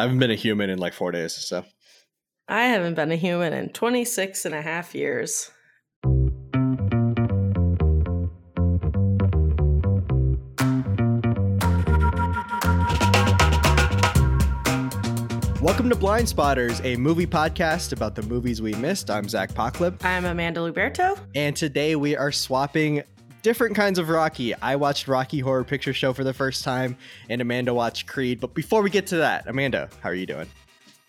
I haven't been a human in like four days, so. I haven't been a human in 26 and a half years. Welcome to Blind Spotters, a movie podcast about the movies we missed. I'm Zach Pocklib. I'm Amanda Luberto. And today we are swapping different kinds of Rocky. I watched Rocky Horror Picture Show for the first time, and Amanda watched Creed. But before we get to that, Amanda, how are you doing?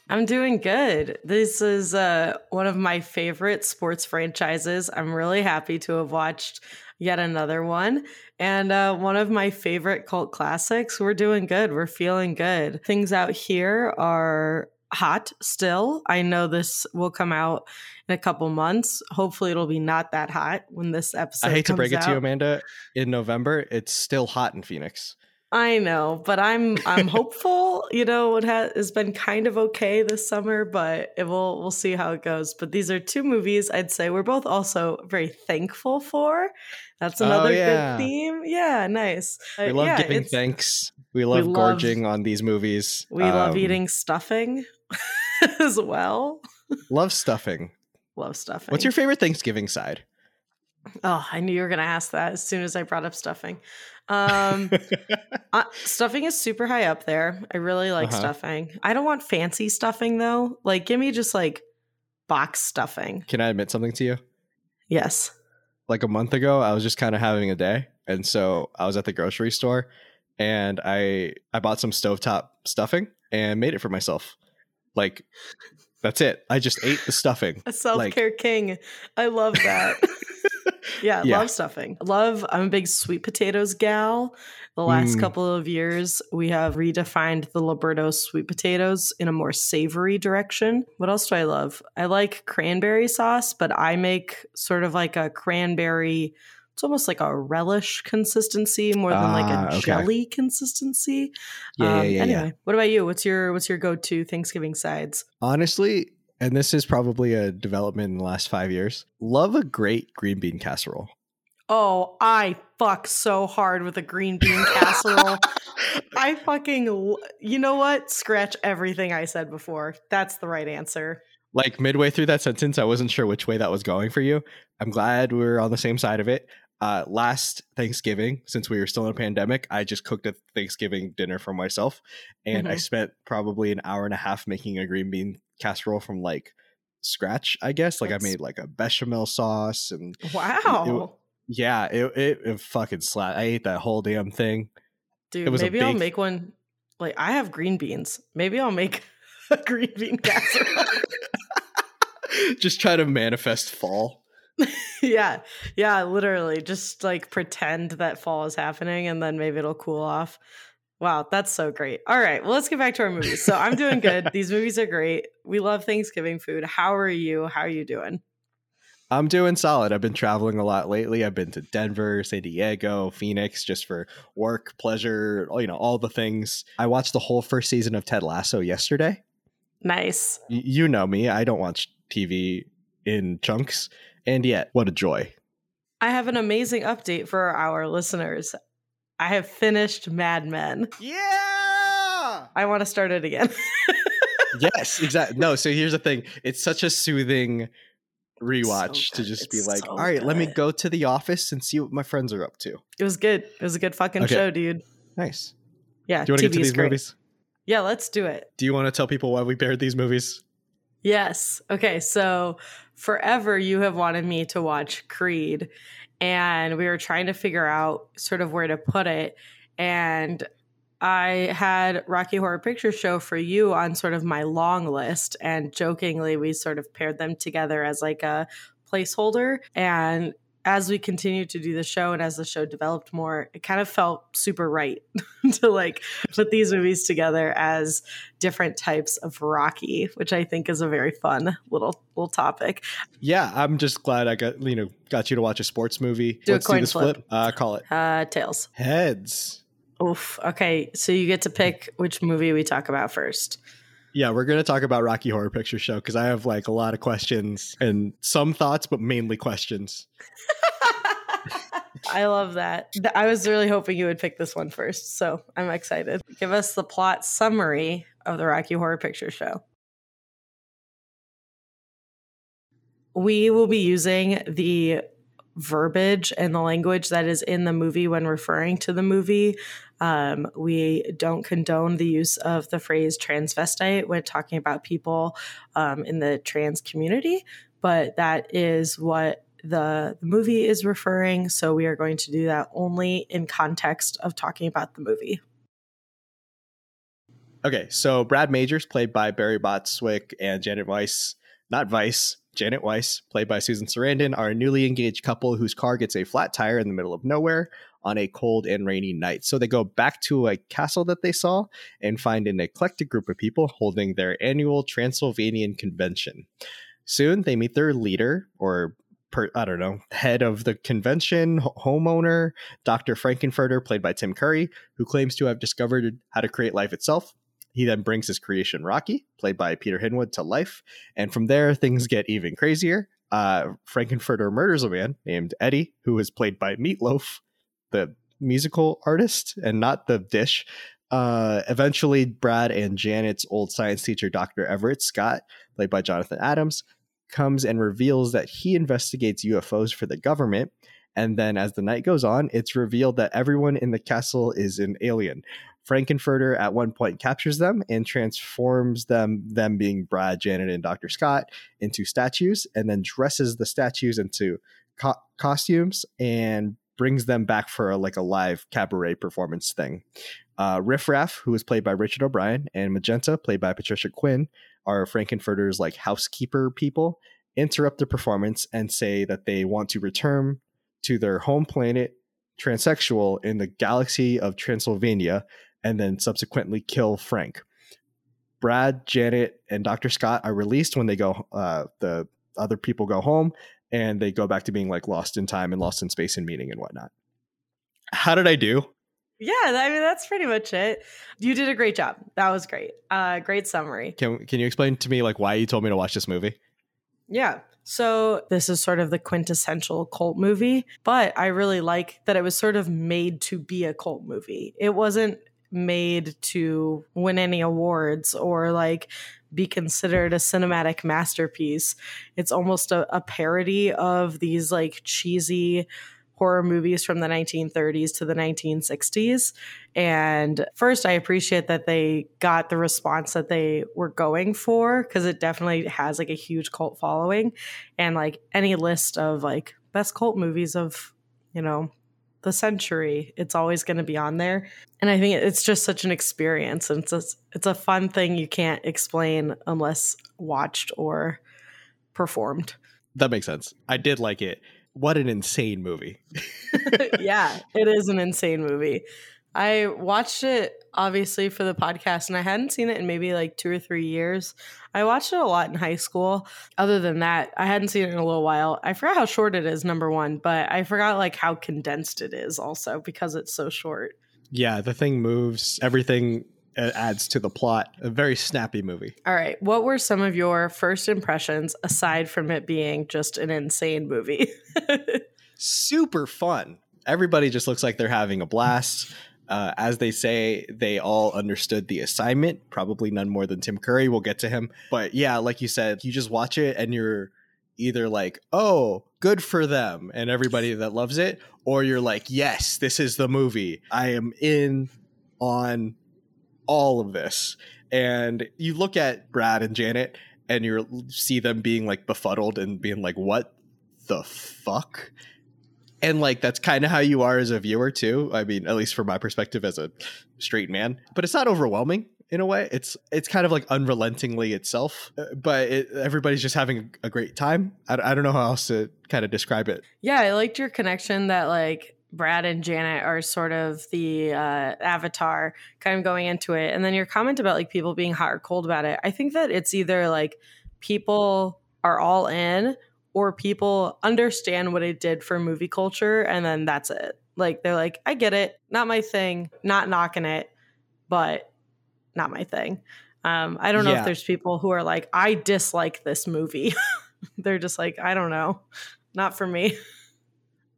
I'm doing good. This is uh, one of my favorite sports franchises. I'm really happy to have watched yet another one. And uh, one of my favorite cult classics. We're doing good. We're feeling good. Things out here are hot still. I know this will come out in a couple months. Hopefully, it'll be not that hot when this episode. I hate to break out. it to you, Amanda. In November, it's still hot in Phoenix. I know, but I'm I'm hopeful. You know, it has, been kind of okay this summer, but it will we'll see how it goes. But these are two movies I'd say we're both also very thankful for. That's Oh, another yeah. good theme. Yeah, nice. We Uh, love yeah, giving thanks. We love love- gorging on these movies. We love Um, eating stuffing as well. Love stuffing. Love stuffing. What's your favorite Thanksgiving side? Oh, I knew you were going to ask that as soon as I brought up stuffing. Um, uh, stuffing is super high up there. I really like Uh-huh. stuffing. I don't want fancy stuffing though. Like, give me just like box stuffing. Can I admit something to you? Yes. like a month ago i was just kind of having a day and so i was at the grocery store and i i bought some stovetop stuffing and made it for myself like that's it i just ate the stuffing A self care king. I love that. yeah, Yeah. love stuffing. Love, I'm a big sweet potatoes gal. The last Mm. couple of years, we have redefined the Luberto sweet potatoes in a more savory direction. What else do I love? I like cranberry sauce, but I make sort of like a cranberry. It's almost like a relish consistency more than like Ah, a okay. jelly consistency. yeah Um, yeah yeah, anyway, yeah what about you? What's your what's your go to Thanksgiving sides? honestly and this is probably a development in the last five years love a great green bean casserole Oh, I fuck so hard with a green bean casserole. I fucking, you know what? Scratch everything I said before. That's the right answer. Like midway through that sentence i wasn't sure which way that was going for you i'm glad we're on the same side of it uh, last thanksgiving since we were still in a pandemic i just cooked a thanksgiving dinner for myself and i Mhm. spent probably an hour and a half making a green bean casserole from like scratch i guess like That's- i made like a bechamel sauce and Wow. yeah it, it, it fucking slapped i ate that whole damn thing Dude, maybe I'll make one. Like, I have green beans. Maybe I'll make a green bean casserole. just try to manifest fall yeah. Yeah. Literally. Just like pretend that fall is happening and then maybe it'll cool off. Wow, that's so great. All right, well, let's get back to our movies. So I'm doing good. These movies are great. We love Thanksgiving food. How are you? How are you doing? I'm doing solid. I've been traveling a lot lately. I've been to Denver, San Diego, Phoenix just for work, pleasure, you know, all the things. I watched the whole first season of Ted Lasso yesterday. Nice. You know me, I don't watch TV in chunks. And yet, what a joy. I have an amazing update for our listeners. I have finished Mad Men. Yeah! I want to start it again. yes, exactly. No, so here's the thing. It's such a soothing rewatch So to good. just be like, so all right, let me go to the office and see what my friends are up to. it was good. It was a good fucking Okay. show, dude. Nice. Yeah. Do you want to get to these great. movies? Yeah, let's do it. Do you want to tell people why we paired these movies? Yes. Okay. So forever you have wanted me to watch Creed, and we were trying to figure out sort of where to put it. And I had Rocky Horror Picture Show for you on sort of my long list, and jokingly we sort of paired them together as like a placeholder. And as we continued to do the show and as the show developed more, it kind of felt super right to like put these movies together as different types of Rocky, which I think is a very fun little little topic. Yeah, I'm just glad I got you know got you to watch a sports movie. Do a Let's coin do this flip. flip. Uh, call it Uh Tails. heads. Oof. Okay, so you get to pick which movie we talk about first. Yeah, we're gonna talk about Rocky Horror Picture Show because I have like a lot of questions and some thoughts, but mainly questions. I love that. I was really hoping you would pick this one first, so I'm excited. Give us the plot summary of the Rocky Horror Picture Show. We will be using the verbiage and the language that is in the movie when referring to the movie. Um, we don't condone the use of the phrase transvestite when talking about people um, in the trans community, but that is what the, the movie is referring. So we are going to do that only in context of talking about the movie. Okay, so Brad Majors, played by Barry Bostwick and Janet Weiss, not Vice, Janet Weiss, played by Susan Sarandon, are a newly engaged couple whose car gets a flat tire in the middle of nowhere on a cold and rainy night. So they go back to a castle that they saw and find an eclectic group of people holding their annual Transylvanian convention. Soon they meet their leader, or per, I don't know, head of the convention, homeowner, Dr. Frank-N-Furter, played by Tim Curry, who claims to have discovered how to create life itself he then brings his creation Rocky, played by Peter Hinwood, to life. And from there, things get even crazier. Uh, Frank-N-Furter murders a man named Eddie, who is played by Meatloaf, the musical artist, and not the dish. Uh, eventually, Brad and Janet's old science teacher, Dr. Everett Scott, played by Jonathan Adams, comes and reveals that he investigates UFOs for the government. And then, as the night goes on, it's revealed that everyone in the castle is an alien. Frank-N-Furter at one point captures them and transforms them, them being Brad, Janet, and Dr. Scott, into statues, and then dresses the statues into co- costumes and brings them back for a, like a live cabaret performance thing. Uh, Riff Raff, who is played by Richard O'Brien, and Magenta, played by Patricia Quinn, are Frank-N-Furter's like housekeeper people, interrupt the performance and say that they want to return to their home planet transsexual in the galaxy of Transylvania and then subsequently kill Frank. Brad, Janet, and Dr. Scott are released when they go, uh, the other people go home and they go back to being like lost in time and lost in space and meaning and whatnot. How did I do? Yeah, I mean that's pretty much it. You did a great job. That was great. Uh, great summary. Can Can you explain to me like why you told me to watch this movie? Yeah. So this is sort of the quintessential cult movie, but I really like that it was sort of made to be a cult movie. It wasn't made to win any awards or like be considered a cinematic masterpiece. It's almost a, a parody of these like cheesy horror movies from the 1930s to the 1960s. And first, I appreciate that they got the response that they were going for because it definitely has like a huge cult following. And like any list of like best cult movies of, you know, the century. It's always going to be on there. And I think it's just such an experience and it's a, it's a fun thing you can't explain unless watched or performed. That makes sense. I did like it. What an insane movie. yeah, it is an insane movie. I watched it obviously for the podcast and I hadn't seen it in maybe like two or three years. I watched it a lot in high school. Other than that, I hadn't seen it in a little while. I forgot how short it is, number one, but I forgot like how condensed it is also because it's so short. Yeah, the thing moves, everything adds to the plot. A very snappy movie. All right. What were some of your first impressions aside from it being just an insane movie? Super fun. Everybody just looks like they're having a blast. Uh, as they say, they all understood the assignment. Probably none more than Tim Curry. We'll get to him. But yeah, like you said, you just watch it and you're either like, oh, good for them and everybody that loves it, or you're like, yes, this is the movie. I am in on all of this. And you look at Brad and Janet and you see them being like befuddled and being like, what the fuck? And like that's kind of how you are as a viewer too i mean at least from my perspective as a straight man. But it's not overwhelming in a way. It's it's kind of like unrelentingly itself uh, but it, everybody's just having a great time. I, I don't know how else to kind of describe it. Yeah i liked your connection that like brad and janet are sort of the uh, avatar kind of going into it. And then your comment about like people being hot or cold about it i think that it's either like people are all in or people understand what it did for movie culture and then that's it. Like they're like, I get it, not my thing, not knocking it, but not my thing. Um, I don't know yeah. if there's people who are like, I dislike this movie. they're just like, I don't know, not for me.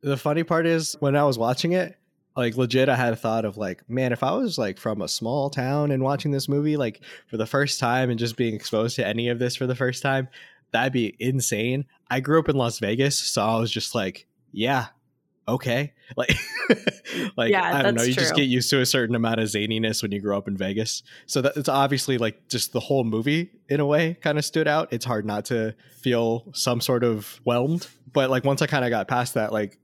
The funny part is when I was watching it, like legit i had a thought of like man if i was like from a small town and watching this movie like for the first time and just being exposed to any of this for the first time that'd be insane. I grew up in las vegas so i was just like yeah okay. Like like Yeah, i don't know you just get used to a certain amount of zaniness when you grow up in vegas. So that it's obviously like just the whole movie in a way kind of stood out. It's hard not to feel some sort of whelmed but like once i kind of got past that like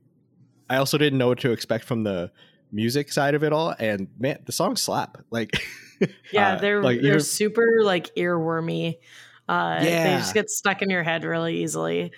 i also didn't know what to expect from the music side of it all and man the songs slap like Yeah, uh, they're like they're super like earwormy. Uh, they just get stuck in your head really easily.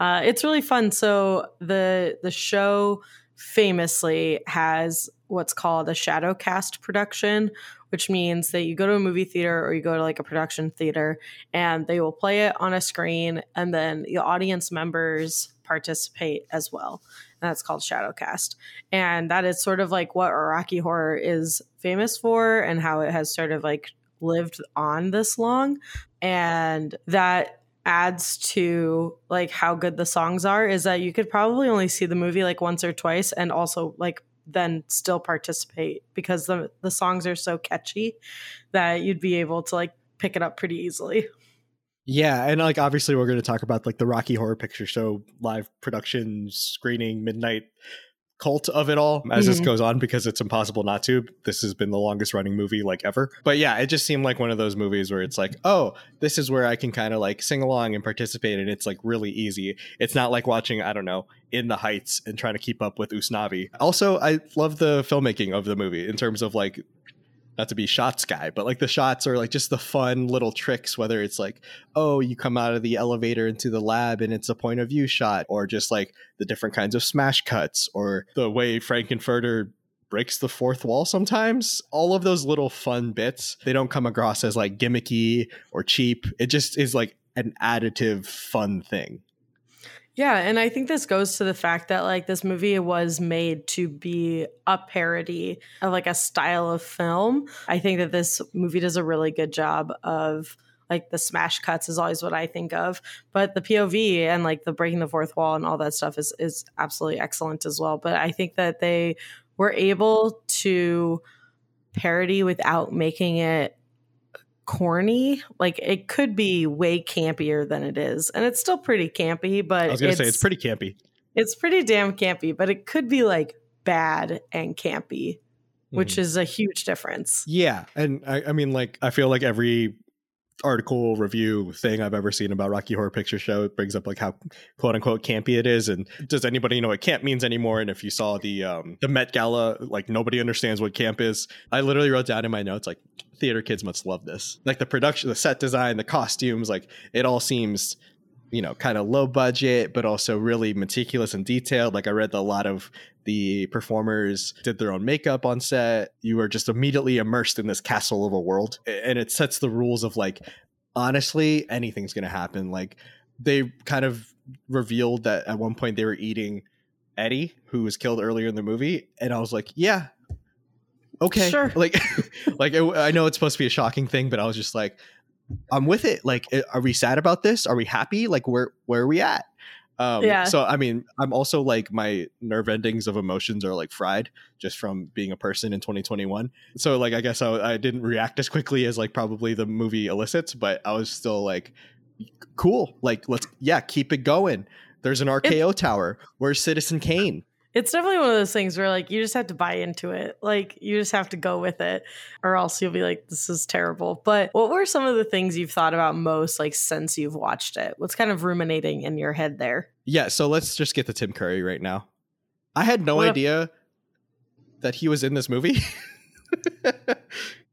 Uh, it's really fun. So the the show famously has what's called a shadow cast production, which means that you go to a movie theater or you go to like a production theater, and they will play it on a screen, and then the audience members participate as well. And that's called shadow cast and that is sort of like what Rocky Horror is famous for and how it has sort of like lived on this long and that adds to like how good the songs are is that you could probably only see the movie like once or twice and also like then still participate because the the songs are so catchy that you'd be able to like pick it up pretty easily. yeah and like obviously we're going to talk about like the rocky horror picture show live production screening midnight cult of it all. As this Mhm. goes on because it's impossible not to this has been the longest running movie like ever. But yeah it just seemed like one of those movies where it's like oh this is where i can kind of like sing along and participate and it's like really easy. It's not like watching i don't know in the heights and trying to keep up with usnavi. Also i love the filmmaking of the movie in terms of like not to be shots guy, but like the shots are like just the fun little tricks, whether it's like, oh, you come out of the elevator into the lab and it's a point of view shot, or just like the different kinds of smash cuts, or the way Frank-N-Furter breaks the fourth wall sometimes. All of those little fun bits, they don't come across as like gimmicky or cheap. It just is like an additive fun thing. Yeah, and I think this goes to the fact that like this movie was made to be a parody of like a style of film. I think that this movie does a really good job of like the smash cuts is always what I think of, but the POV and like the breaking the fourth wall and all that stuff is is absolutely excellent as well. But I think that they were able to parody without making it corny. Like it could be way campier than it is, and it's still pretty campy. But I was gonna say it's pretty campy. it's pretty damn campy, but it could be like bad and campy, which Mhm. is a huge difference. Yeah, and I, I mean, like, I feel like every article, review, thing I've ever seen about Rocky Horror Picture Show it brings up like how quote unquote campy it is, and does anybody know what camp means anymore? And if you saw the um the Met Gala, like nobody understands what camp is. I literally wrote down in my notes like theater kids must love this, like the production, the set design, the costumes, like it all seems you know kind of low budget but also really meticulous and detailed. Like i read that a lot of the performers did their own makeup on set. You were just immediately immersed in this castle of a world and it sets the rules of like honestly anything's gonna happen. Like they kind of revealed that at one point they were eating eddie who was killed earlier in the movie and i was like yeah okay. Sure. like like it, i know it's supposed to be a shocking thing but i was just like i'm with it like are we sad about this? Are we happy? Like where where are we at? Um Yeah. so i mean i'm also like my nerve endings of emotions are like fried just from being a person in 2021 so like i guess I, I didn't react as quickly as like probably the movie elicits but i was still like cool like let's yeah keep it going. There's an rko tower. Where's citizen kane It's definitely one of those things where like you just have to buy into it. Like you just have to go with it or else you'll be like this is terrible. But what were some of the things you've thought about most like since you've watched it? What's kind of ruminating in your head there? Yeah, so let's just get to Tim Curry right now. I had no What if- idea that he was in this movie.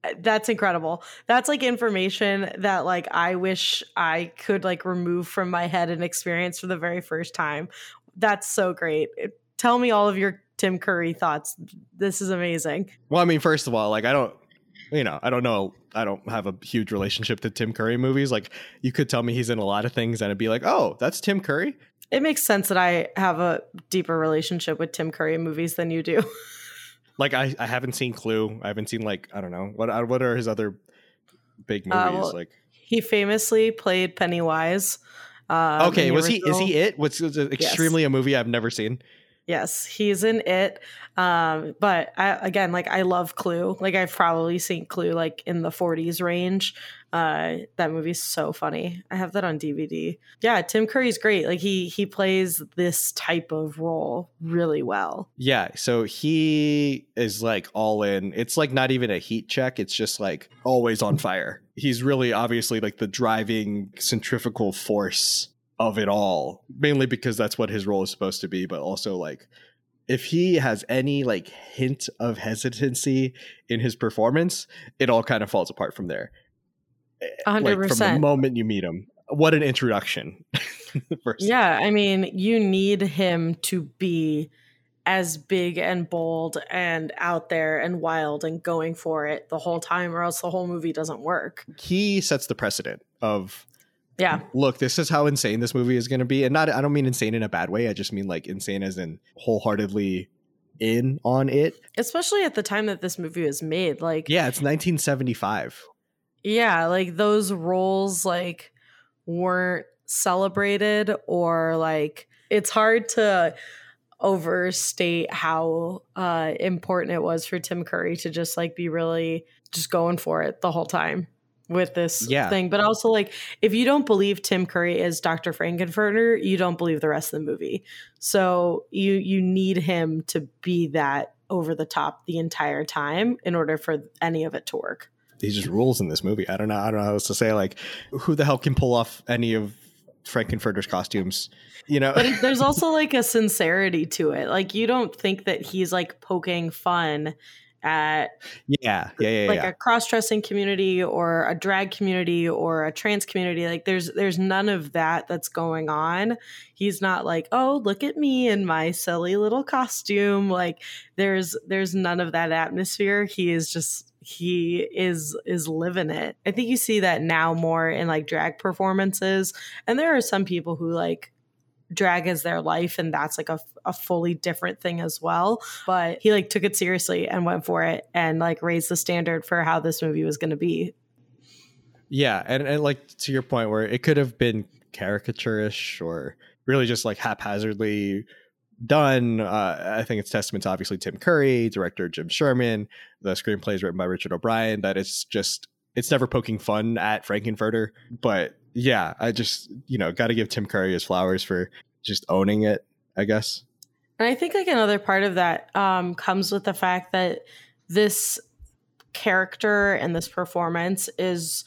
Uh, That's incredible. That's like information that like I wish I could like remove from my head and experience for the very first time. That's so great. It- Tell me all of your Tim Curry thoughts. This is amazing. well, I mean, first of all, like I don't you know, I don't know I don't have a huge relationship to Tim Curry movies. Like you could tell me he's in a lot of things and I'd be like, "Oh, that's Tim Curry?" It makes sense that I have a deeper relationship with Tim Curry movies than you do. Like I I haven't seen Clue. I haven't seen like I don't know. What are- what are his other big Uh, movies well, like he famously played Pennywise. Um, Okay, was he is he it? Is it extremely a movie I've never seen? Yes, he's in it. Um, but I, again, like I love Clue. Like I've probably seen Clue like in the 40s range. Uh, that movie's so funny. I have that on DVD. Yeah, Tim Curry's great. Like he he plays this type of role really well. Yeah, so he is like all in. It's like not even a heat check. It's just like always on fire. He's really obviously like the driving centrifugal force of it all, mainly because that's what his role is supposed to be, but also like if he has any like hint of hesitancy in his performance, it all kind of falls apart from there. 100%. Like from the moment you meet him. What an introduction. yeah, I mean, you need him to be as big and bold and out there and wild and going for it the whole time or else the whole movie doesn't work. He sets the precedent of yeah. Look, this is how insane this movie is going to be and not I don't mean insane in a bad way. I just mean like insane as in wholeheartedly in on it. Especially at the time that this movie was made. Like Yeah, it's 1975 yeah like those roles like weren't celebrated or like it's hard to overstate how uh important it was for Tim Curry to just like be really just going for it the whole time with this yeah. thing but also like if you don't believe Tim Curry is Dr. Frank-N-Furter you don't believe the rest of the movie so you you need him to be that over the top the entire time in order for any of it to work he just rules in this movie. I don't know. I don't know how else to say. Like, who the hell can pull off any of Frank-N-Furter's costumes? You know. But there's also like a sincerity to it. Like, you don't think that he's like poking fun at yeah yeah yeah like yeah. a cross-dressing community or a drag community or a trans community like there's there's none of that that's going on he's not like oh look at me in my silly little costume like there's there's none of that atmosphere he is just he is is living it. I think you see that now more in like drag performances, and there are some people who like drag as their life and that's like a, a fully different thing as well but he like took it seriously and went for it and like raised the standard for how this movie was going to be yeah and, and like to your point where it could have been caricaturish or really just like haphazardly done. Uh, I think it's testament to obviously Tim Curry, director Jim Sharman. The screenplay is written by Richard O'Brien. That it's just it's never poking fun at Frank-N-Furter, but yeah, I just you know got to give Tim Curry his flowers for just owning it. I guess. And I think like another part of that um, comes with the fact that this character and this performance is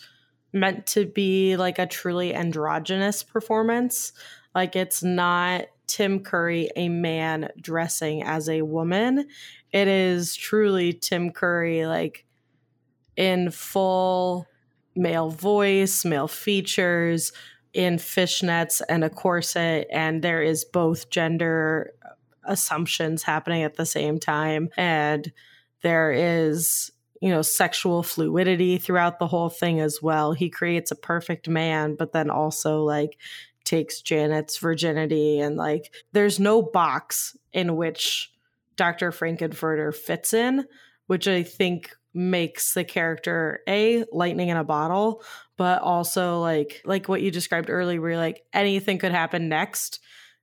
meant to be like a truly androgynous performance. Like it's not Tim Curry a man dressing as a woman. It is truly Tim Curry, like in full male voice, male features, in fishnets and a corset. And there is both gender assumptions happening at the same time. And there is you know sexual fluidity throughout the whole thing as well he creates a perfect man but then also like takes Janet's virginity and like there's no box in which Dr. Frank-N-Furter fits in, which I think makes the character a lightning in a bottle, but also like like what you described earlier where like anything could happen next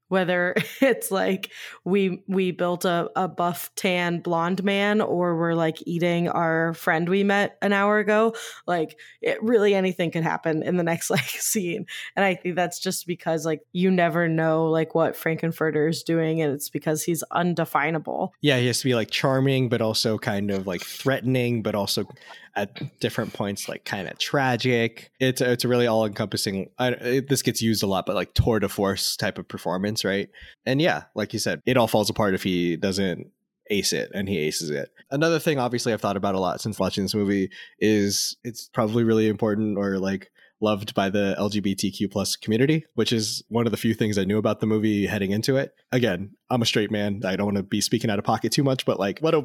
whether it's like we we built a, a buff tan blonde man or we're like eating our friend we met an hour ago like it really anything could happen in the next like scene. And i think that's just because like you never know like what frank-n-furter is doing and it's because he's undefinable. Yeah he has to be like charming but also kind of like threatening but also at different points like kind of tragic. It's it's a really all encompassing this gets used a lot but like tour de force type of performance right? And yeah like you said it all falls apart if he doesn't ace it and he aces it. Another thing obviously i've thought about a lot since watching this movie is it's probably really important or like loved by the lgbtq plus community which is one of the few things i knew about the movie heading into it. Again i'm a straight man. I don't want to be speaking out of pocket too much but like what a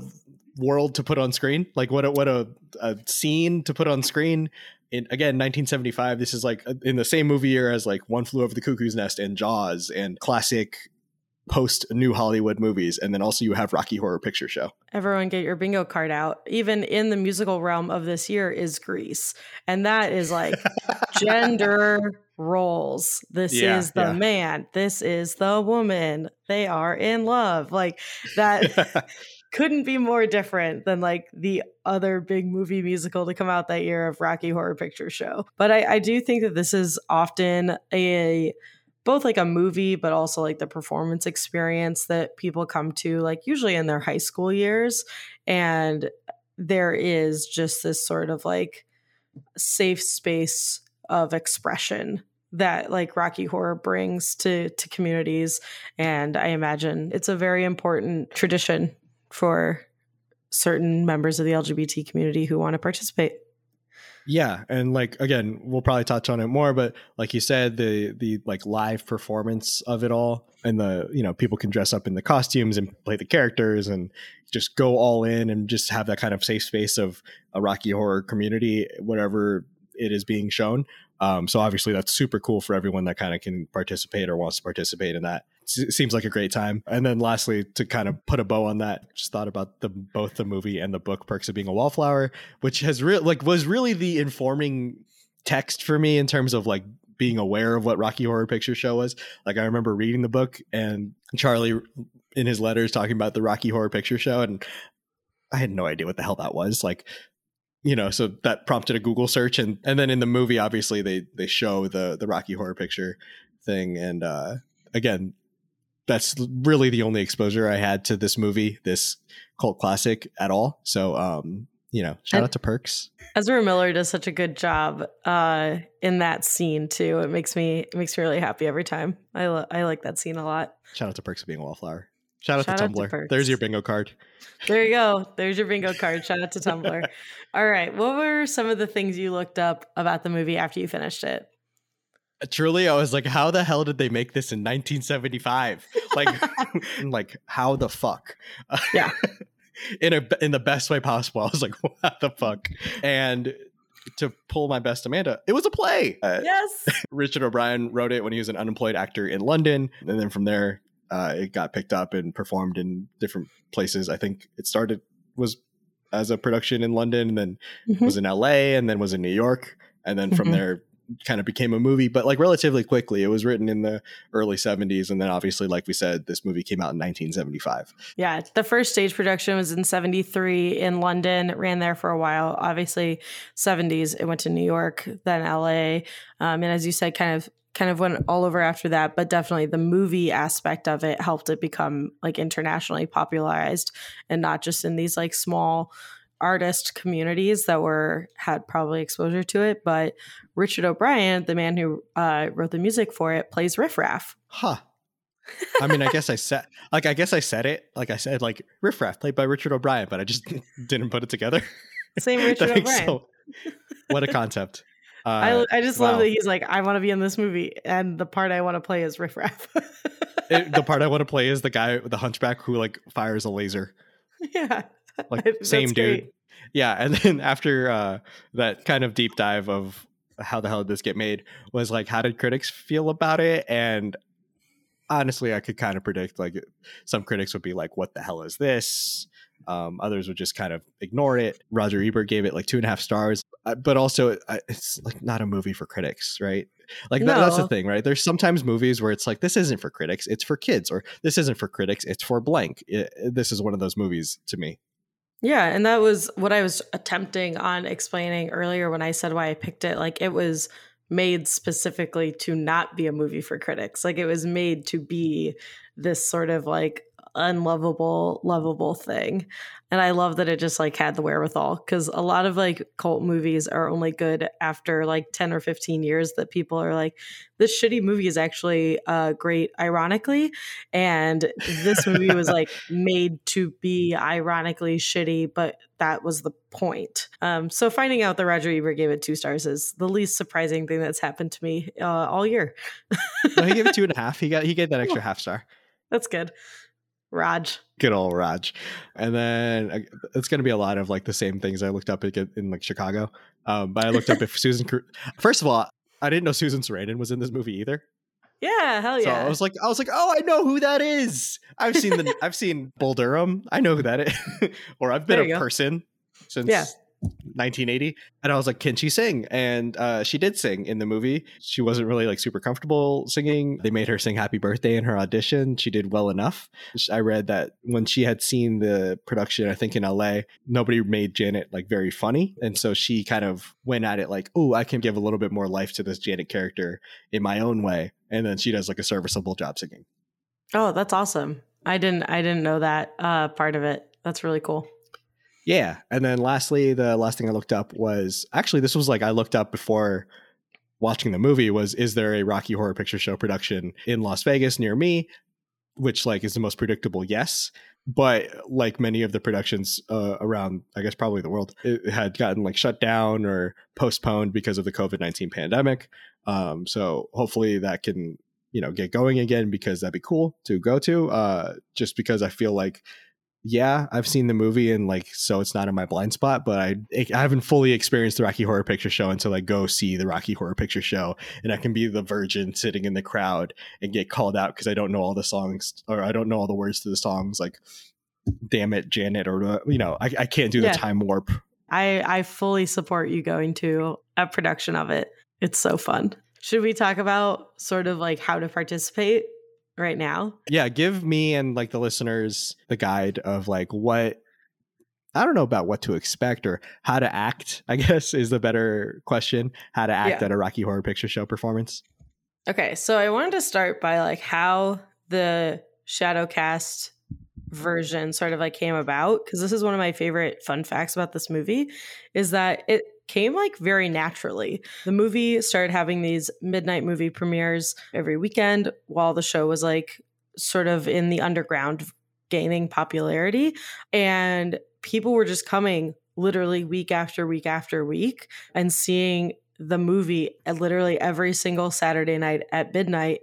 world to put on screen like what a what a, a scene to put on screen in again 1975 this is like in the same movie year as like one flew over the cuckoo's nest and jaws and classic post new Hollywood movies, and then also you have Rocky Horror Picture Show. Everyone get your bingo card out. Even in the musical realm of this year is Grease. And that is like gender roles. This Yeah, is the yeah. man. This is the woman. They are in love. Like that couldn't be more different than like the other big movie musical to come out that year of Rocky Horror Picture Show. But I, I do think that this is often a both like a movie, but also like the performance experience that people come to, like usually in their high school years. And there is just this sort of like safe space of expression that like Rocky Horror brings to to communities and I imagine it's a very important tradition for certain members of the LGBT community who want to participate. Yeah, and like again, we'll probably touch on it more, but like you said, the the like live performance of it all, and the you know people can dress up in the costumes and play the characters and just go all in and just have that kind of safe space of a Rocky Horror community, whatever it is being shown. Um, so obviously that's super cool for everyone that kind of can participate or wants to participate in that. Seems like a great time. And then lastly, to kind of put a bow on that, just thought about the both the movie and the book Perks of Being a Wallflower, which has real like was really the informing text for me in terms of like being aware of what Rocky Horror Picture Show was. Like I remember reading the book and Charlie in his letters talking about the Rocky Horror Picture Show and I had no idea what the hell that was. Like you know, so that prompted a Google search and and then in the movie obviously they they show the the Rocky Horror Picture thing and uh again that's really the only exposure I had to this movie, this cult classic at all. So um you know, shout And- out to Perks. Ezra Miller does such a good job uh, in that scene too. It makes me it makes me really happy every time. I lo- I like that scene a lot. Shout out to Perks of being a wallflower. Shout out Shout to out to Tumblr. Perks. There's your bingo card. There you go. There's your bingo card. Shout out to Tumblr. All right. What were some of the things you looked up about the movie after you finished it? Truly, I was like, how the hell did they make this in 1975? Like, like how the fuck? Yeah. in a in the best way possible. I was like, what the fuck? And to pull my best Amanda, it was a play. Uh, Yes. Richard O'Brien wrote it when he was an unemployed actor in London, and then from there, uh, it got picked up and performed in different places. I think it started was as a production in London, and then Mhm. was in LA, and then was in New York, and then from Mhm. there kind of became a movie. But like relatively quickly, it was written in the early '70s, and then obviously, like we said, this movie came out in 1975. Yeah, the first stage production was in 73 in London, It ran there for a while. Obviously, 70s it went to New York, then LA. Um, and as you said, kind of kind of went all over after that, but definitely the movie aspect of it helped it become like internationally popularized and not just in these like small artist communities that were had probably exposure to it, but Richard O'Brien, the man who uh, wrote the music for it, plays Riff Raff. Huh. I mean, I guess I said like I guess I said it like I said like Riff Raff played by Richard O'Brien, but I just didn't put it together. Same Richard O'Brien. so- what a concept. Uh, I, I just love that he's like, I want to be in this movie, and the part I want to play is Riff Raff. it- the part I want to play is the guy, the hunchback who like fires a laser. yeah, Like same dude. great. Yeah, and then after uh, that kind of deep dive of how the hell did this get made was like, how did critics feel about it? And honestly, I could kind of predict like some critics would be like, "What the hell is this?" Um, others would just kind of ignore it. Roger Ebert gave it like two and a half stars, but also it's like not a movie for critics, right? Like that, that's the thing, right? There's sometimes movies where it's like this isn't for critics, it's for kids, or this isn't for critics, it's for blank. It- this is one of those movies to me. Yeah, and that was what I was attempting on explaining earlier when I said why I picked it. Like it was made specifically to not be a movie for critics. Like it was made to be this sort of like unlovable, lovable thing. And I love that it just like had the wherewithal because a lot of like cult movies are only good after like 10 or 15 years that people are like, this shitty movie is actually uh, great, ironically. And this movie was like made to be ironically shitty, but that was the point. Um, so finding out that Roger Ebert gave it two stars is the least surprising thing that's happened to me uh, all year. No, he gave it two and a half. He got he gave that extra half star. That's good. Raj. Good old Raj. And then uh, it's going to be a lot of like the same things I looked up in, in like Chicago. Um, but I looked up if Susan. First of all, I didn't know Susan Sarandon was in this movie either. Yeah, hell yeah. So. I was like, I was like, oh, I know who that is. I've seen the, I've seen Bull Durham. I know who that is. or I've been a go. person since Yeah. 1980. And I was like, can she sing? And uh, she did sing in the movie. She wasn't really like super comfortable singing. They made her sing Happy Birthday in her audition. She did well enough. I read that when she had seen the production, I think in LA, nobody made Janet like very funny. And so she kind of went at it like, oh, I can give a little bit more life to this Janet character in my own way. And then she does like a serviceable job singing. oh, that's awesome. I didn't I didn't know that uh part of it. That's really cool. Yeah. And then lastly, the last thing I looked up was actually this was like I looked up before watching the movie was is there a Rocky Horror Picture Show production in Las Vegas near me? Which like is the most predictable, yes. But like many of the productions uh, around, I guess probably the world, it had gotten like shut down or postponed because of the COVID nineteen pandemic. Um, so hopefully that can you know get going again because that'd be cool to go to. Uh, just because I feel like yeah, I've seen the movie and like so it's not in my blind spot, but I I haven't fully experienced the Rocky Horror Picture Show until I go see the Rocky Horror Picture Show and I can be the virgin sitting in the crowd and get called out because I don't know all the songs or I don't know all the words to the songs like damn it Janet or uh, you know I, I can't do Yeah. the time warp. I I fully support you going to a production of it. It's so fun. Should we talk about sort of like how to participate right now? Yeah, give me and like the listeners the guide of like what I don't know about what to expect or how to act, I guess is the better question. How to act Yeah. at a Rocky Horror Picture Show performance. Okay, so I wanted to start by like how the Shadowcast version sort of like came about because this is one of my favorite fun facts about this movie is that it came like very naturally. The movie started having these midnight movie premieres every weekend while the show was like sort of in the underground gaining popularity and people were just coming literally week after week after week and seeing the movie literally every single Saturday night at midnight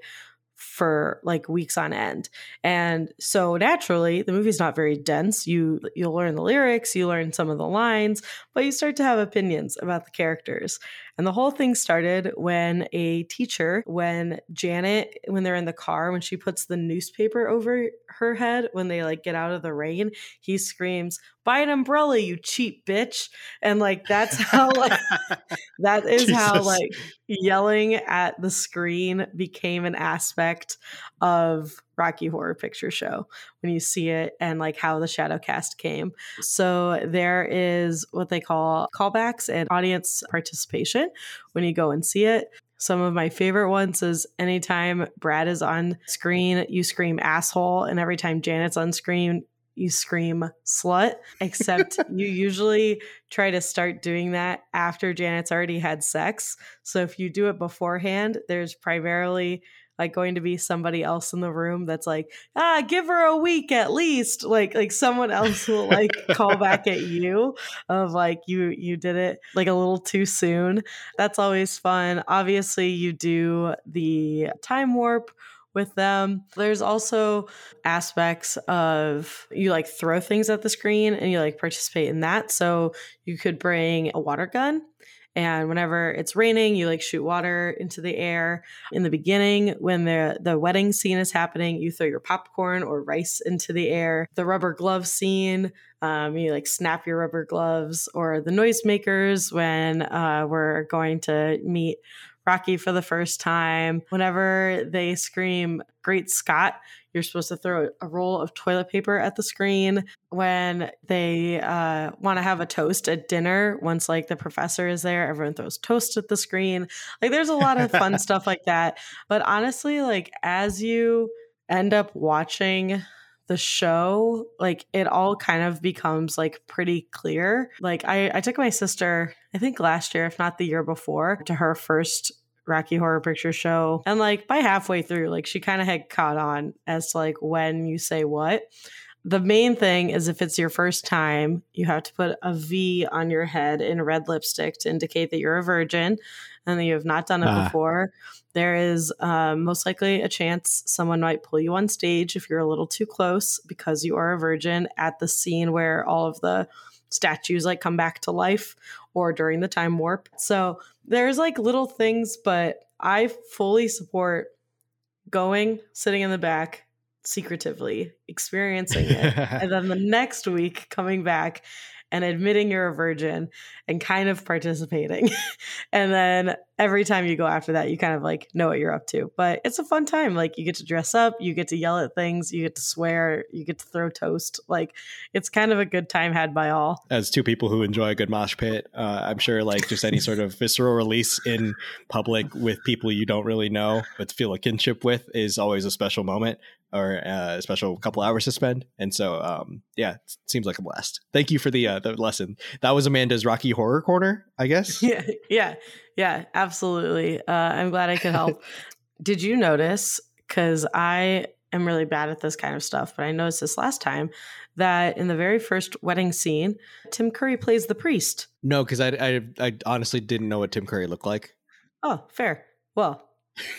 for like weeks on end. And so naturally, the movie's not very dense. You you'll learn the lyrics, you learn some of the lines, but you start to have opinions about the characters. And the whole thing started when a teacher, when Janet, when they're in the car, when she puts the newspaper over her head, when they like get out of the rain, he screams, Buy an umbrella, you cheap bitch. And like that's how like that is how like yelling at the screen became an aspect of Rocky Horror Picture Show when you see it and like how the shadow cast came. So there is what they call callbacks and audience participation when you go and see it. Some of my favorite ones is anytime Brad is on screen, you scream asshole, and every time Janet's on screen, you scream slut, except you usually try to start doing that after Janet's already had sex. So if you do it beforehand, there's primarily like going to be somebody else in the room that's like, ah, give her a week at least. Like like someone else will like call back at you of like you you did it like a little too soon. That's always fun. Obviously, you do the time warp with them. There's also aspects of you like throw things at the screen and you like participate in that. So you could bring a water gun and whenever it's raining you like shoot water into the air in the beginning when the the wedding scene is happening you throw your popcorn or rice into the air the rubber glove scene um, you like snap your rubber gloves or the noisemakers when uh, we're going to meet rocky for the first time. Whenever they scream great scott you're supposed to throw a roll of toilet paper at the screen. When they uh, want to have a toast at dinner once like the professor is there everyone throws toast at the screen. Like there's a lot of fun stuff like that. But honestly like as you end up watching the show like it all kind of becomes like pretty clear. Like i i took my sister i think last year if not the year before to her first Rocky Horror Picture Show. And like by halfway through, like she kind of had caught on as to like when you say what. The main thing is if it's your first time, you have to put a V on your head in red lipstick to indicate that you're a virgin and that you have not done it Ah. before. There is um, most likely a chance someone might pull you on stage if you're a little too close because you are a virgin at the scene where all of the statues like come back to life or during the time warp. So there's like little things, but I fully support going, sitting in the back, secretively experiencing it, and then the next week coming back and admitting you're a virgin and kind of participating. and then every time you go after that, you kind of like know what you're up to. But it's a fun time. Like you get to dress up, you get to yell at things, you get to swear, you get to throw toast. Like it's kind of a good time had by all. As two people who enjoy a good mosh pit, uh, I'm sure like just any sort of visceral release in public with people you don't really know but feel a kinship with is always a special moment or uh, a special couple hours to spend. And so, um, yeah, it seems like a blast. Thank you for the uh, the lesson. That was Amanda's Rocky Horror Corner, I guess. Yeah, yeah, yeah, absolutely. Uh, I'm glad I could help. Did you notice? Because I am really bad at this kind of stuff, but I noticed this last time that in the very first wedding scene, Tim Curry plays the priest. No, because I, I I honestly didn't know what Tim Curry looked like. Oh, fair. Well,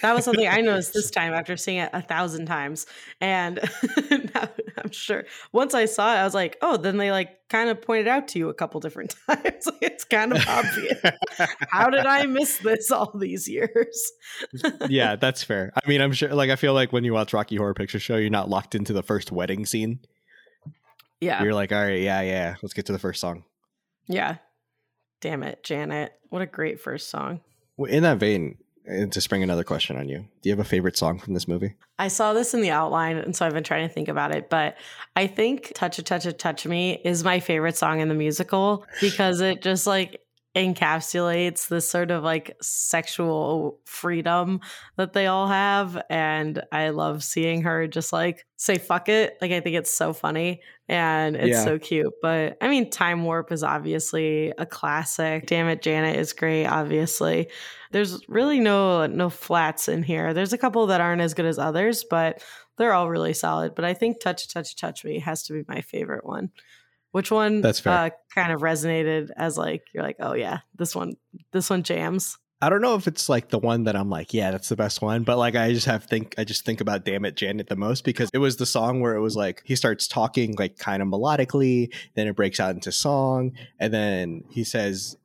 that was something I noticed this time after seeing it a thousand times. And I'm sure once I saw it, I was like, oh, then they like kind of pointed out to you a couple different times. it's kind of obvious. How did I miss this all these years? yeah, that's fair. I mean, I'm sure, like, I feel like when you watch Rocky Horror Picture Show, you're not locked into the first wedding scene. Yeah. You're like, all right, yeah, yeah, let's get to the first song. Yeah. Damn it, Janet. What a great first song. Well, in that vein, to spring another question on you, do you have a favorite song from this movie? I saw this in the outline, and so I've been trying to think about it. But I think "Touch a Touch a Touch Me" is my favorite song in the musical because it just like encapsulates this sort of like sexual freedom that they all have and i love seeing her just like say fuck it. Like i think it's so funny and it's yeah. so cute but i mean time warp is obviously a classic. Damn it janet is great obviously. There's really no no flats in here. There's a couple that aren't as good as others but they're all really solid but i think touch touch touch me has to be my favorite one which one That's fair. Uh, kind of resonated as like you're like, oh yeah, this one this one jams. I don't know if it's like the one that I'm like, yeah, that's the best one, but like I just have think I just think about damn it Janet the most because it was the song where it was like he starts talking like kind of melodically, then it breaks out into song, and then he says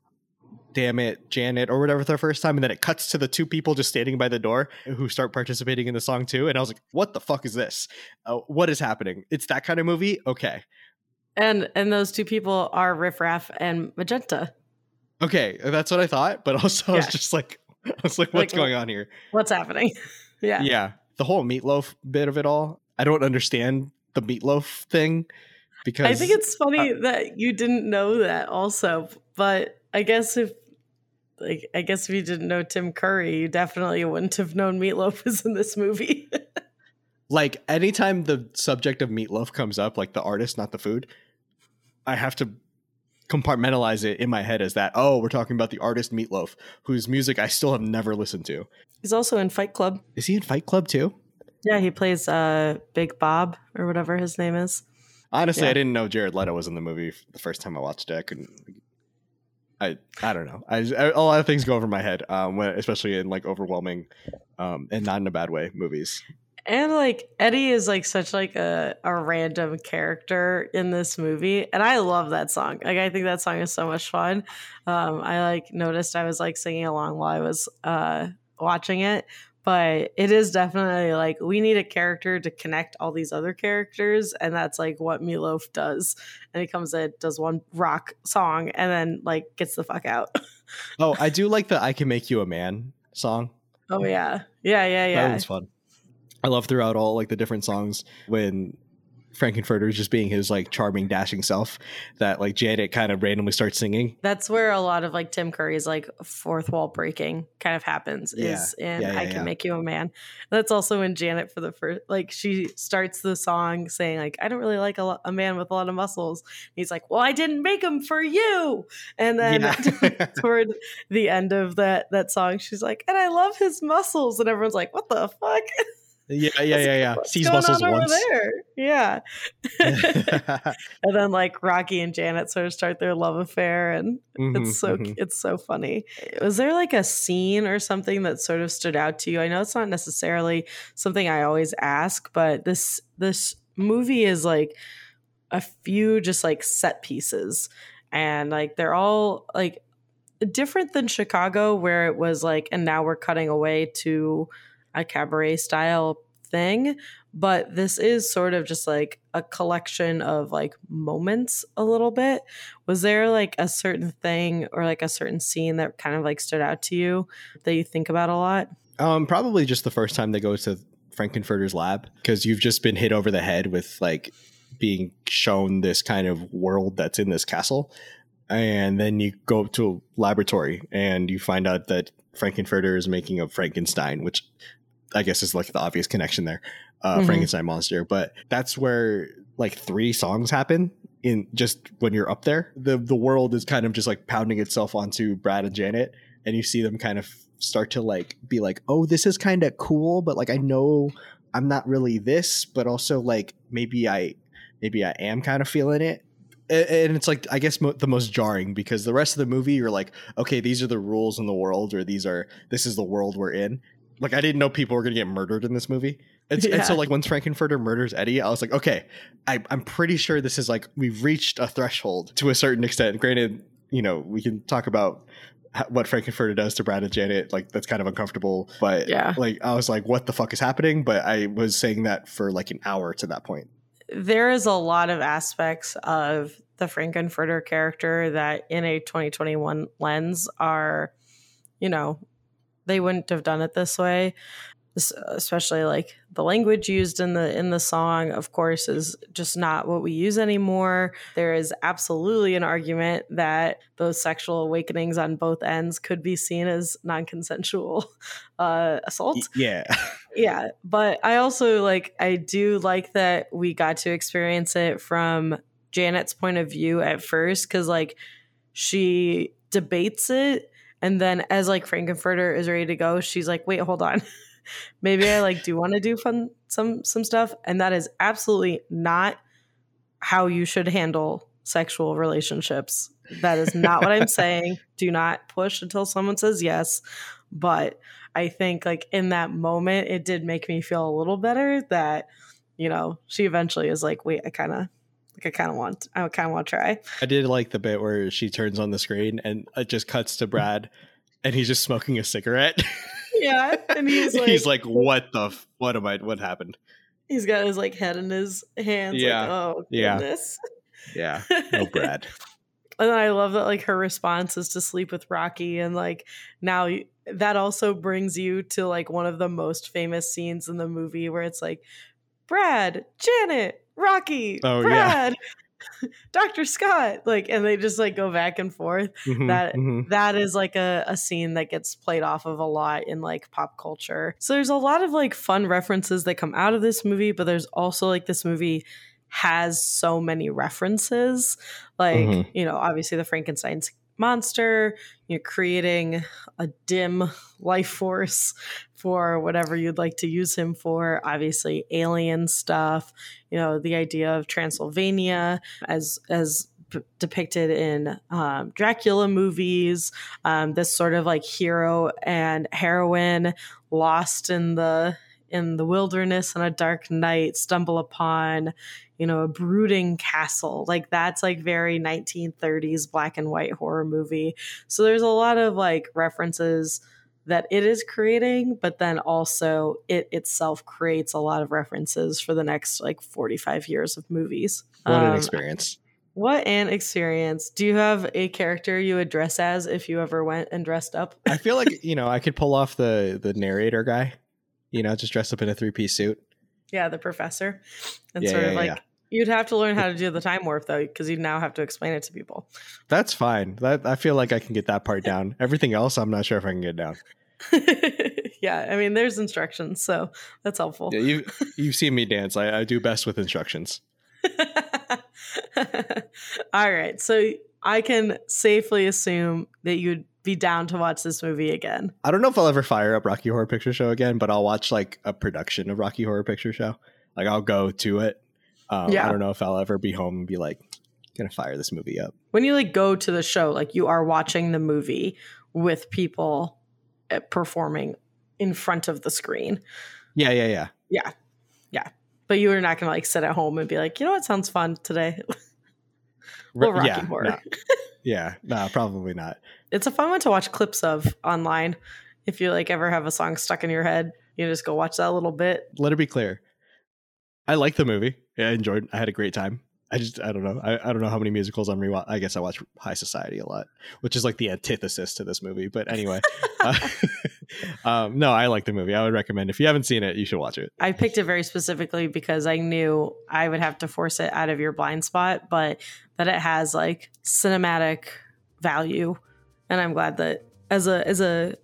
damn it Janet or whatever the first time and then it cuts to the two people just standing by the door who start participating in the song too and I was like what the fuck is this? Uh, what is happening? It's that kind of movie? Okay. And and those two people are Riff Raff and Magenta. Okay, that's what I thought, but also yeah. I was just like I was like, what's like, going on here? What's happening? yeah. Yeah. The whole meatloaf bit of it all. I don't understand the meatloaf thing because I think it's funny uh, that you didn't know that also. But I guess if like I guess if you didn't know Tim Curry, you definitely wouldn't have known meatloaf was in this movie. like anytime the subject of meatloaf comes up, like the artist, not the food, I have to compartmentalize it in my head as that. Oh, we're talking about the artist Meatloaf, whose music I still have never listened to. He's also in Fight Club. Is he in Fight Club too? Yeah, he plays uh, Big Bob or whatever his name is. Honestly, yeah. I didn't know Jared Leto was in the movie the first time I watched it. I couldn't. I I don't know. I, I a lot of things go over my head, um, when, especially in like overwhelming, um, and not in a bad way movies. And like Eddie is like such like a, a random character in this movie. And I love that song. Like I think that song is so much fun. Um, I like noticed I was like singing along while I was uh watching it. But it is definitely like we need a character to connect all these other characters, and that's like what Meatloaf does. And he comes in, does one rock song, and then like gets the fuck out. oh, I do like the "I Can Make You a Man" song. Oh yeah, yeah, yeah, yeah. That was fun. I love throughout all like the different songs when Frank-N-Furter is just being his like charming, dashing self that like Janet kind of randomly starts singing. That's where a lot of like Tim Curry's like fourth wall breaking kind of happens yeah. is in yeah, yeah, I Can Make You a Man. That's also in Janet for the first, like she starts the song saying like, I don't really like a, a man with a lot of muscles. And he's like, well, I didn't make them for you. And then toward the end of that, that song, she's like, and I love his muscles. And everyone's like, what the fuck? Yeah, yeah, yeah, yeah. Sees muscles once. There? Yeah. and then like Rocky and Janet sort of start their love affair, and mm-hmm, it's so mm-hmm. it's so funny. Was there like a scene or something that sort of stood out to you? I know it's not necessarily something I always ask, but this this movie is like a few just like set pieces, and like they're all like different than Chicago, where it was like, and now we're cutting away to a cabaret style thing, but this is sort of just like a collection of like moments a little bit. Was there like a certain thing or like a certain scene that kind of like stood out to you that you think about a lot? Um, probably just the first time they go to Frank-N-Furter's lab because you've just been hit over the head with like being shown this kind of world that's in this castle. And then you go to a laboratory and you find out that Frank-N-Furter is making a Frankenstein, which I guess is like the obvious connection there, uh, mm-hmm. Frankenstein monster. But that's where like three songs happen in just when you're up there. The the world is kind of just like pounding itself onto Brad and Janet, and you see them kind of start to like be like, oh, this is kind of cool, but like I know I'm not really this, but also like maybe I maybe I am kind of feeling it. And it's like I guess mo- the most jarring because the rest of the movie you're like, okay, these are the rules in the world, or these are this is the world we're in. Like I didn't know people were gonna get murdered in this movie. And, yeah. and so like once Frank-N-Furter murders Eddie, I was like, okay, I, I'm pretty sure this is like we've reached a threshold to a certain extent. Granted, you know, we can talk about what Frank-N-Furter does to Brad and Janet, like that's kind of uncomfortable. But yeah, like I was like, what the fuck is happening? But I was saying that for like an hour to that point. There is a lot of aspects of the Frank-N-Furter character that in a 2021 lens are, you know, they wouldn't have done it this way. Especially like the language used in the in the song of course is just not what we use anymore. There is absolutely an argument that those sexual awakenings on both ends could be seen as non-consensual uh assault. Yeah. Yeah but i also like i do like that we got to experience it from janet's point of view at first because like she debates it and then as like Frank-N-Furter is ready to go, she's like, wait, hold on. maybe I like do want to do fun some some stuff and that is absolutely not how you should handle sexual relationships. That is not what I'm saying. Do not push until someone says yes, but I think like in that moment it did make me feel a little better that you know, she eventually is like, "Wait, I kind of like I kind of want I kind of want to try." I did like the bit where she turns on the screen and it just cuts to Brad and he's just smoking a cigarette. yeah, and he's like, he's like, what the, f- what am I, what happened? He's got his like head in his hands. Yeah. Like, oh goodness. Yeah. Yeah. Oh, no, Brad. and I love that like her response is to sleep with Rocky, and like now that also brings you to like one of the most famous scenes in the movie where it's like Brad, Janet, Rocky, oh, Brad. Yeah. Dr. Scott, like, and they just like go back and forth. Mm-hmm, that, mm-hmm. that is like a, a scene that gets played off of a lot in like pop culture. So there's a lot of like fun references that come out of this movie, but there's also like this movie has so many references. Like, mm-hmm. you know, obviously the Frankenstein's monster, you're creating a dim life force for whatever you'd like to use him for. Obviously, alien stuff, you know, the idea of Transylvania as as depicted in um, Dracula movies, um, this sort of like hero and heroine lost in the in the wilderness on a dark night stumble upon you know a brooding castle like that's like very 1930s black and white horror movie so there's a lot of like references that it is creating but then also it itself creates a lot of references for the next like 45 years of movies what an um, experience what an experience. Do you have a character you would dress as if you ever went and dressed up? I feel like, you know, I could pull off the the narrator guy you know, just dress up in a three piece suit. Yeah, the professor. And yeah, sort yeah, of like yeah. you'd have to learn how to do the time warp though, because you'd now have to explain it to people. That's fine. That I feel like I can get that part down. Everything else, I'm not sure if I can get down. yeah, I mean, there's instructions, so that's helpful. Yeah, you you've seen me dance. I, I do best with instructions. All right, so I can safely assume that you'd be down to watch this movie again. I don't know if I'll ever fire up Rocky Horror Picture Show again, but I'll watch like a production of Rocky Horror Picture Show. Like I'll go to it. Um, yeah. I don't know if I'll ever be home and be like, gonna fire this movie up. When you like go to the show, like you are watching the movie with people eh, performing in front of the screen. Yeah, yeah, yeah, yeah, yeah. But you are not gonna like sit at home and be like, you know what sounds fun today. well, Rocky yeah, Horror. No. yeah, no, probably not it's a fun one to watch clips of online if you like ever have a song stuck in your head. You just go watch that little bit. Let it be clear. I like the movie. Yeah, I enjoyed. I had a great time. I just I don't know. I, I don't know how many musicals I'm rewatch. I guess I watch High Society a lot, which is like the antithesis to this movie. But anyway, uh, um, no, I like the movie. I would recommend if you haven't seen it, you should watch it. I picked it very specifically because I knew I would have to force it out of your blind spot, but that it has like cinematic value, and I'm glad that as a as a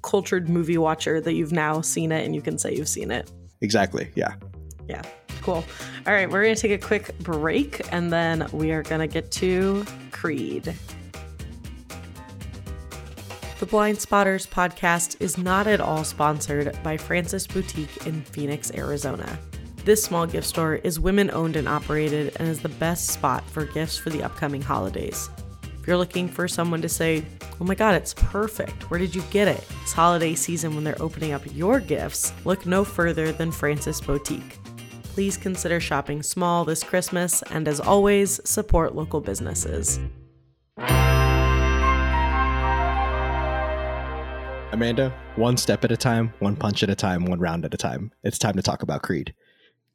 cultured movie watcher that you've now seen it and you can say you've seen it. Exactly. Yeah. Yeah. Cool. All right, we're going to take a quick break and then we are going to get to Creed. The Blind Spotters podcast is not at all sponsored by Francis Boutique in Phoenix, Arizona. This small gift store is women owned and operated and is the best spot for gifts for the upcoming holidays. If you're looking for someone to say, Oh my god, it's perfect. Where did you get it? This holiday season, when they're opening up your gifts, look no further than Francis Boutique. Please consider shopping small this Christmas, and as always, support local businesses. Amanda, one step at a time, one punch at a time, one round at a time. It's time to talk about Creed.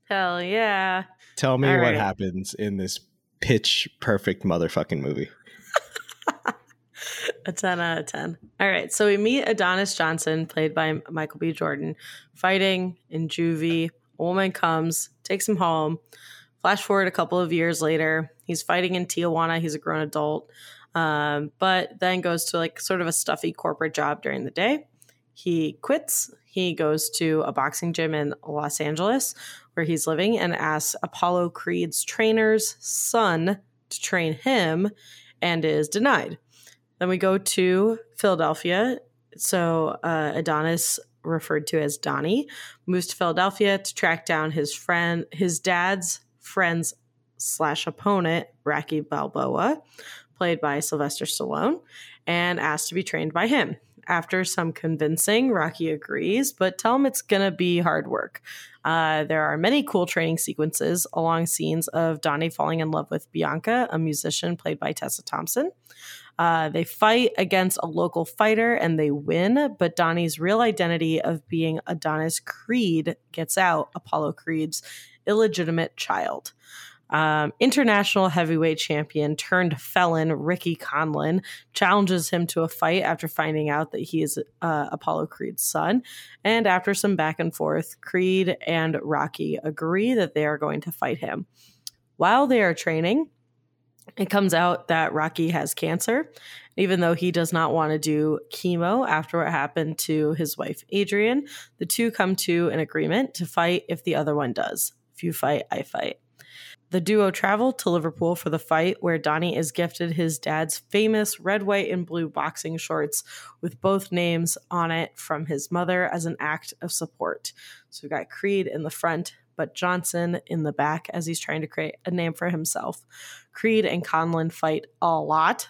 Hell yeah. Tell me All what right. happens in this pitch perfect motherfucking movie. a 10 out of 10. All right. So we meet Adonis Johnson, played by Michael B. Jordan, fighting in juvie. A woman comes, takes him home. Flash forward a couple of years later, he's fighting in Tijuana. He's a grown adult, um, but then goes to like sort of a stuffy corporate job during the day. He quits. He goes to a boxing gym in Los Angeles where he's living and asks Apollo Creed's trainer's son to train him and is denied. Then we go to Philadelphia. So uh, Adonis, referred to as Donnie, moves to Philadelphia to track down his friend, his dad's friend's slash opponent, Rocky Balboa, played by Sylvester Stallone, and asked to be trained by him. After some convincing, Rocky agrees, but tell him it's going to be hard work. Uh, there are many cool training sequences along scenes of Donnie falling in love with Bianca, a musician played by Tessa Thompson. Uh, they fight against a local fighter and they win, but Donnie's real identity of being Adonis Creed gets out, Apollo Creed's illegitimate child. Um, international heavyweight champion turned felon Ricky Conlan challenges him to a fight after finding out that he is uh, Apollo Creed's son. And after some back and forth, Creed and Rocky agree that they are going to fight him. While they are training, it comes out that Rocky has cancer, even though he does not want to do chemo after what happened to his wife, Adrian. The two come to an agreement to fight if the other one does. If you fight, I fight. The duo travel to Liverpool for the fight, where Donnie is gifted his dad's famous red, white, and blue boxing shorts with both names on it from his mother as an act of support. So we've got Creed in the front, but Johnson in the back as he's trying to create a name for himself. Creed and Conlan fight a lot,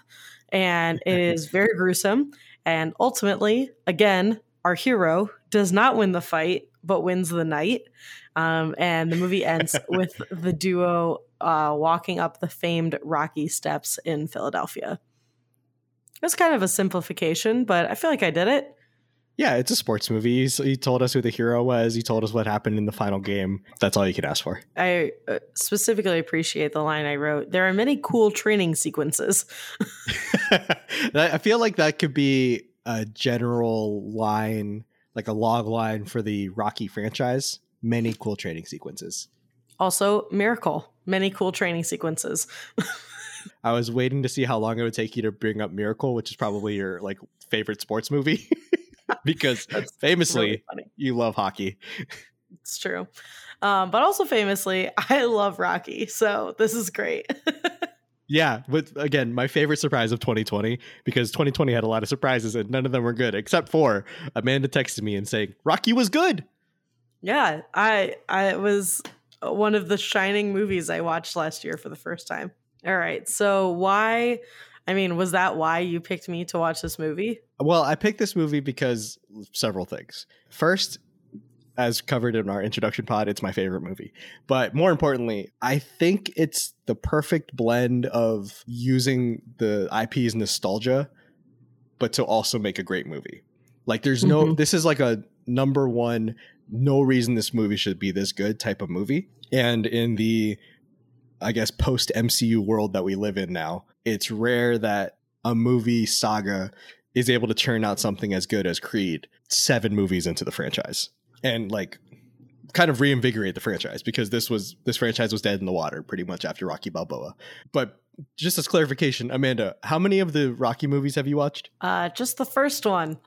and it is very gruesome. And ultimately, again, our hero does not win the fight, but wins the night. Um, and the movie ends with the duo uh, walking up the famed Rocky steps in Philadelphia. It's kind of a simplification, but I feel like I did it. Yeah, it's a sports movie. He's, he told us who the hero was. He told us what happened in the final game. That's all you could ask for. I uh, specifically appreciate the line I wrote. There are many cool training sequences. I feel like that could be a general line, like a log line for the Rocky franchise. Many cool training sequences. Also, Miracle. Many cool training sequences. I was waiting to see how long it would take you to bring up Miracle, which is probably your like favorite sports movie. because famously really you love hockey. It's true. Um, but also famously, I love Rocky. So this is great. yeah. But again, my favorite surprise of 2020, because 2020 had a lot of surprises and none of them were good, except for Amanda texted me and saying, Rocky was good. Yeah. I I was one of the shining movies I watched last year for the first time. All right. So why I mean, was that why you picked me to watch this movie? Well, I picked this movie because several things. First, as covered in our introduction pod, it's my favorite movie. But more importantly, I think it's the perfect blend of using the IP's nostalgia, but to also make a great movie. Like, there's no, mm-hmm. this is like a number one, no reason this movie should be this good type of movie. And in the, I guess, post MCU world that we live in now, it's rare that a movie saga is able to churn out something as good as Creed seven movies into the franchise. And like kind of reinvigorate the franchise because this was this franchise was dead in the water pretty much after Rocky Balboa. But just as clarification, Amanda, how many of the Rocky movies have you watched? Uh, just the first one,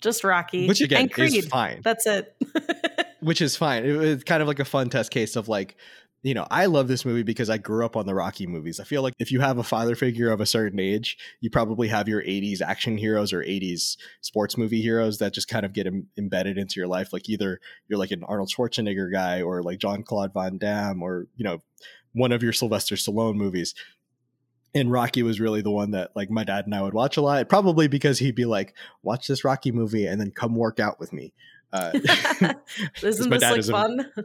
just Rocky, which again and Creed. is fine. That's it. which is fine. It was kind of like a fun test case of like you know, I love this movie because I grew up on the Rocky movies. I feel like if you have a father figure of a certain age, you probably have your 80s action heroes or 80s sports movie heroes that just kind of get Im- embedded into your life. Like either you're like an Arnold Schwarzenegger guy or like Jean-Claude Van Damme or, you know, one of your Sylvester Stallone movies. And Rocky was really the one that like my dad and I would watch a lot, probably because he'd be like, watch this Rocky movie and then come work out with me. Uh, Isn't this like fun?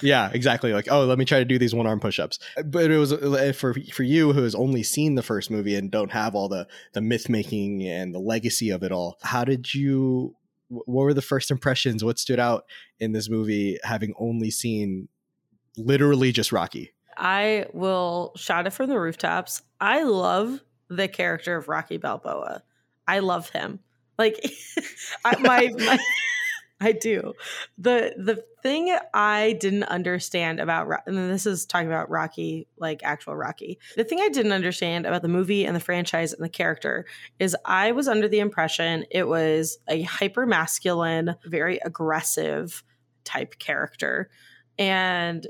Yeah, exactly. Like, oh, let me try to do these one arm push ups. But it was uh, for for you who has only seen the first movie and don't have all the the myth making and the legacy of it all. How did you? What were the first impressions? What stood out in this movie, having only seen literally just Rocky? I will shout it from the rooftops. I love the character of Rocky Balboa. I love him. Like I, my my I do. The the thing I didn't understand about and this is talking about Rocky, like actual Rocky. The thing I didn't understand about the movie and the franchise and the character is I was under the impression it was a hyper masculine, very aggressive type character. And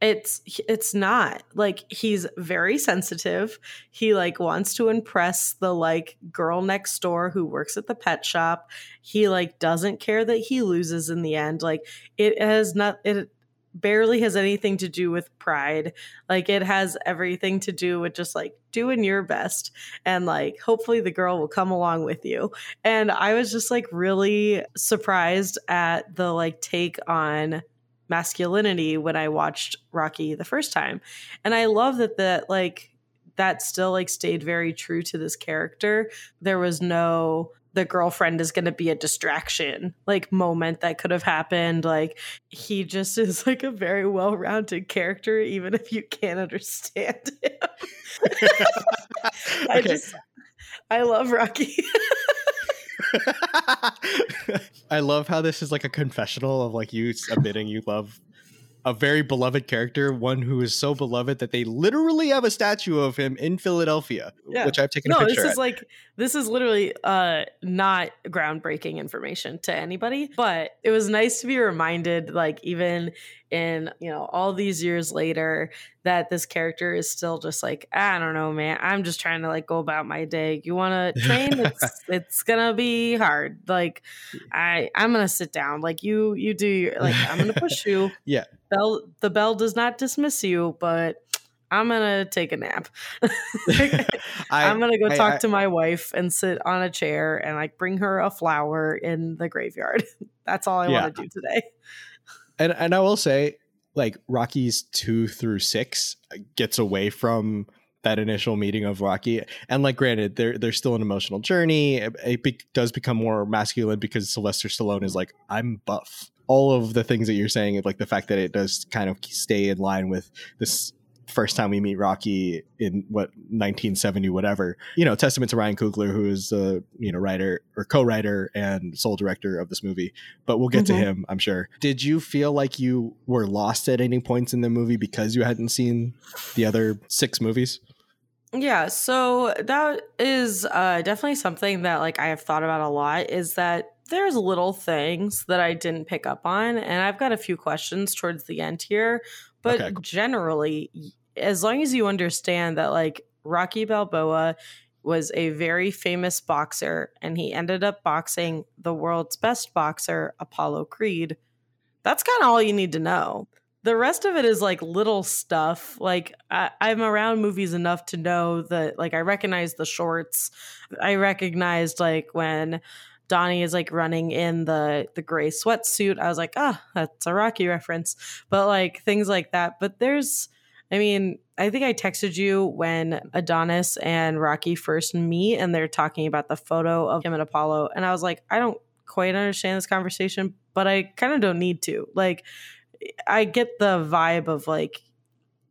it's it's not. Like he's very sensitive. He like wants to impress the like girl next door who works at the pet shop. He like doesn't care that he loses in the end. Like it has not it barely has anything to do with pride. Like it has everything to do with just like doing your best and like hopefully the girl will come along with you. And i was just like really surprised at the like take on masculinity when I watched Rocky the first time. And I love that that like that still like stayed very true to this character. There was no the girlfriend is going to be a distraction like moment that could have happened like he just is like a very well-rounded character even if you can't understand him okay. i just i love rocky I love how this is like a confessional of like you admitting you love a very beloved character, one who is so beloved that they literally have a statue of him in Philadelphia, yeah. which I've taken. No, this is at. like this is literally uh not groundbreaking information to anybody, but it was nice to be reminded, like even in you know all these years later, that this character is still just like I don't know, man. I'm just trying to like go about my day. You want to train? it's it's gonna be hard. Like I I'm gonna sit down. Like you you do your, like I'm gonna push you. yeah. Bell the bell does not dismiss you, but I'm gonna take a nap. I, am gonna go I, talk I, to my wife and sit on a chair and like bring her a flower in the graveyard. That's all I yeah. want to do today. And and I will say, like Rocky's two through six gets away from that initial meeting of Rocky. And like, granted, there's still an emotional journey. It, it be, does become more masculine because Sylvester Stallone is like, I'm buff. All of the things that you're saying, like the fact that it does kind of stay in line with this first time we meet Rocky in what 1970 whatever. You know, testament to Ryan Coogler who is the you know writer or co-writer and sole director of this movie. But we'll get mm-hmm. to him, I'm sure. Did you feel like you were lost at any points in the movie because you hadn't seen the other six movies? Yeah, so that is uh, definitely something that like I have thought about a lot is that there's little things that I didn't pick up on and I've got a few questions towards the end here, but okay. generally as long as you understand that like Rocky Balboa was a very famous boxer and he ended up boxing the world's best boxer, Apollo Creed, that's kind of all you need to know. The rest of it is like little stuff. Like I, am around movies enough to know that like I recognize the shorts. I recognized like when Donnie is like running in the the gray sweatsuit. I was like, ah, oh, that's a Rocky reference. But like things like that. But there's I mean, I think I texted you when Adonis and Rocky first meet and they're talking about the photo of him and Apollo. And I was like, I don't quite understand this conversation, but I kind of don't need to. Like, I get the vibe of like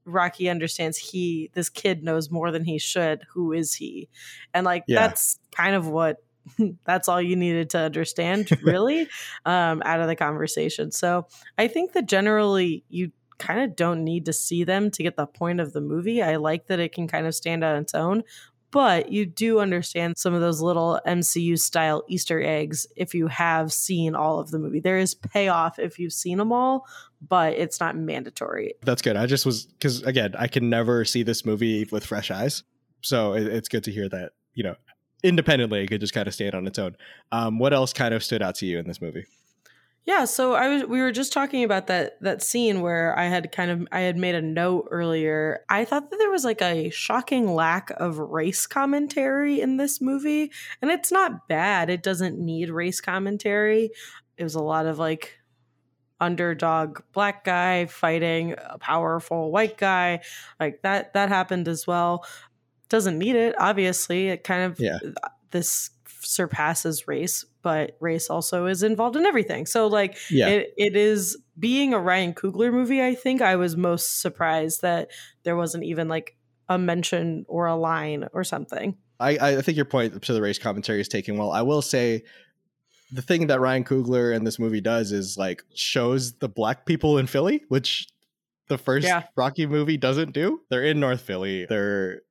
Rocky understands he this kid knows more than he should. Who is he? And like yeah. that's kind of what that's all you needed to understand really um, out of the conversation. So I think that generally you kind of don't need to see them to get the point of the movie. I like that it can kind of stand on its own, but you do understand some of those little MCU style Easter eggs if you have seen all of the movie. There is payoff if you've seen them all, but it's not mandatory. That's good. I just was because again, I can never see this movie with fresh eyes, so it, it's good to hear that you know independently it could just kind of stand on its own. Um, what else kind of stood out to you in this movie? Yeah, so I was we were just talking about that that scene where I had kind of I had made a note earlier. I thought that there was like a shocking lack of race commentary in this movie, and it's not bad. It doesn't need race commentary. It was a lot of like underdog black guy fighting a powerful white guy. Like that that happened as well. Doesn't need it, obviously. It kind of yeah. this surpasses race, but race also is involved in everything. So like yeah. it, it is being a Ryan Coogler movie, I think I was most surprised that there wasn't even like a mention or a line or something. I, I think your point to the race commentary is taken well. I will say the thing that Ryan Coogler and this movie does is like shows the black people in Philly, which the first yeah. Rocky movie doesn't do. They're in North Philly. They're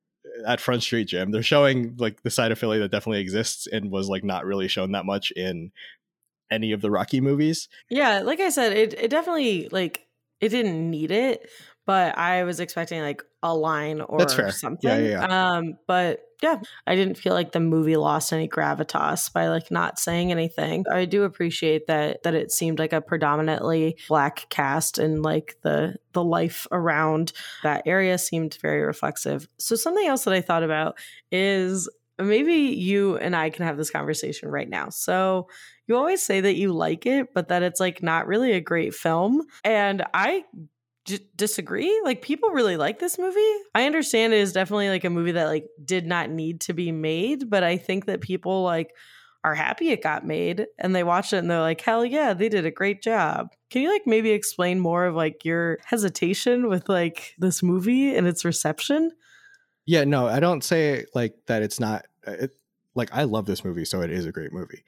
at Front Street Gym. They're showing like the side of Philly that definitely exists and was like not really shown that much in any of the Rocky movies. Yeah, like I said, it it definitely like it didn't need it, but I was expecting like a line or something. Yeah, yeah, yeah. Um, but yeah, I didn't feel like the movie lost any gravitas by like not saying anything. I do appreciate that that it seemed like a predominantly black cast and like the the life around that area seemed very reflexive. So something else that I thought about is maybe you and I can have this conversation right now. So you always say that you like it, but that it's like not really a great film. And I disagree. Like people really like this movie. I understand it is definitely like a movie that like did not need to be made, but I think that people like are happy it got made and they watch it and they're like, hell yeah, they did a great job. Can you like maybe explain more of like your hesitation with like this movie and its reception? Yeah, no, I don't say like that it's not uh, it, like I love this movie, so it is a great movie.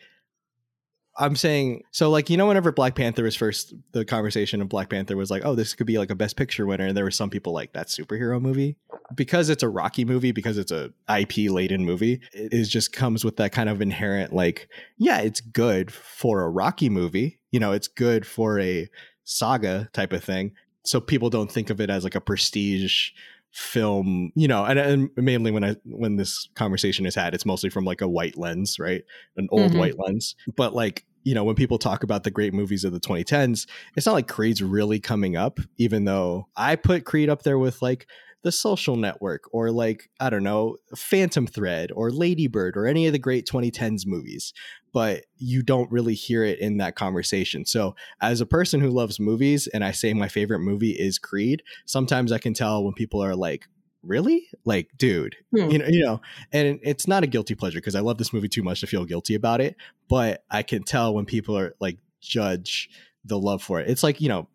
I'm saying so like you know whenever Black Panther was first the conversation of Black Panther was like oh this could be like a best picture winner and there were some people like that superhero movie. Because it's a Rocky movie because it's a IP laden movie it is just comes with that kind of inherent like yeah it's good for a Rocky movie you know it's good for a saga type of thing. So people don't think of it as like a prestige film you know and, and, mainly when i when this conversation is had it's mostly from like a white lens right an old mm-hmm. white lens but like you know when people talk about the great movies of the 2010s it's not like creed's really coming up even though i put creed up there with like the social network or like i don't know phantom thread or Lady Bird or any of the great 2010s movies but you don't really hear it in that conversation. So, as a person who loves movies and I say my favorite movie is Creed, sometimes I can tell when people are like, "Really? Like, dude, hmm. you know, you know." And it's not a guilty pleasure because I love this movie too much to feel guilty about it, but I can tell when people are like judge the love for it. It's like, you know,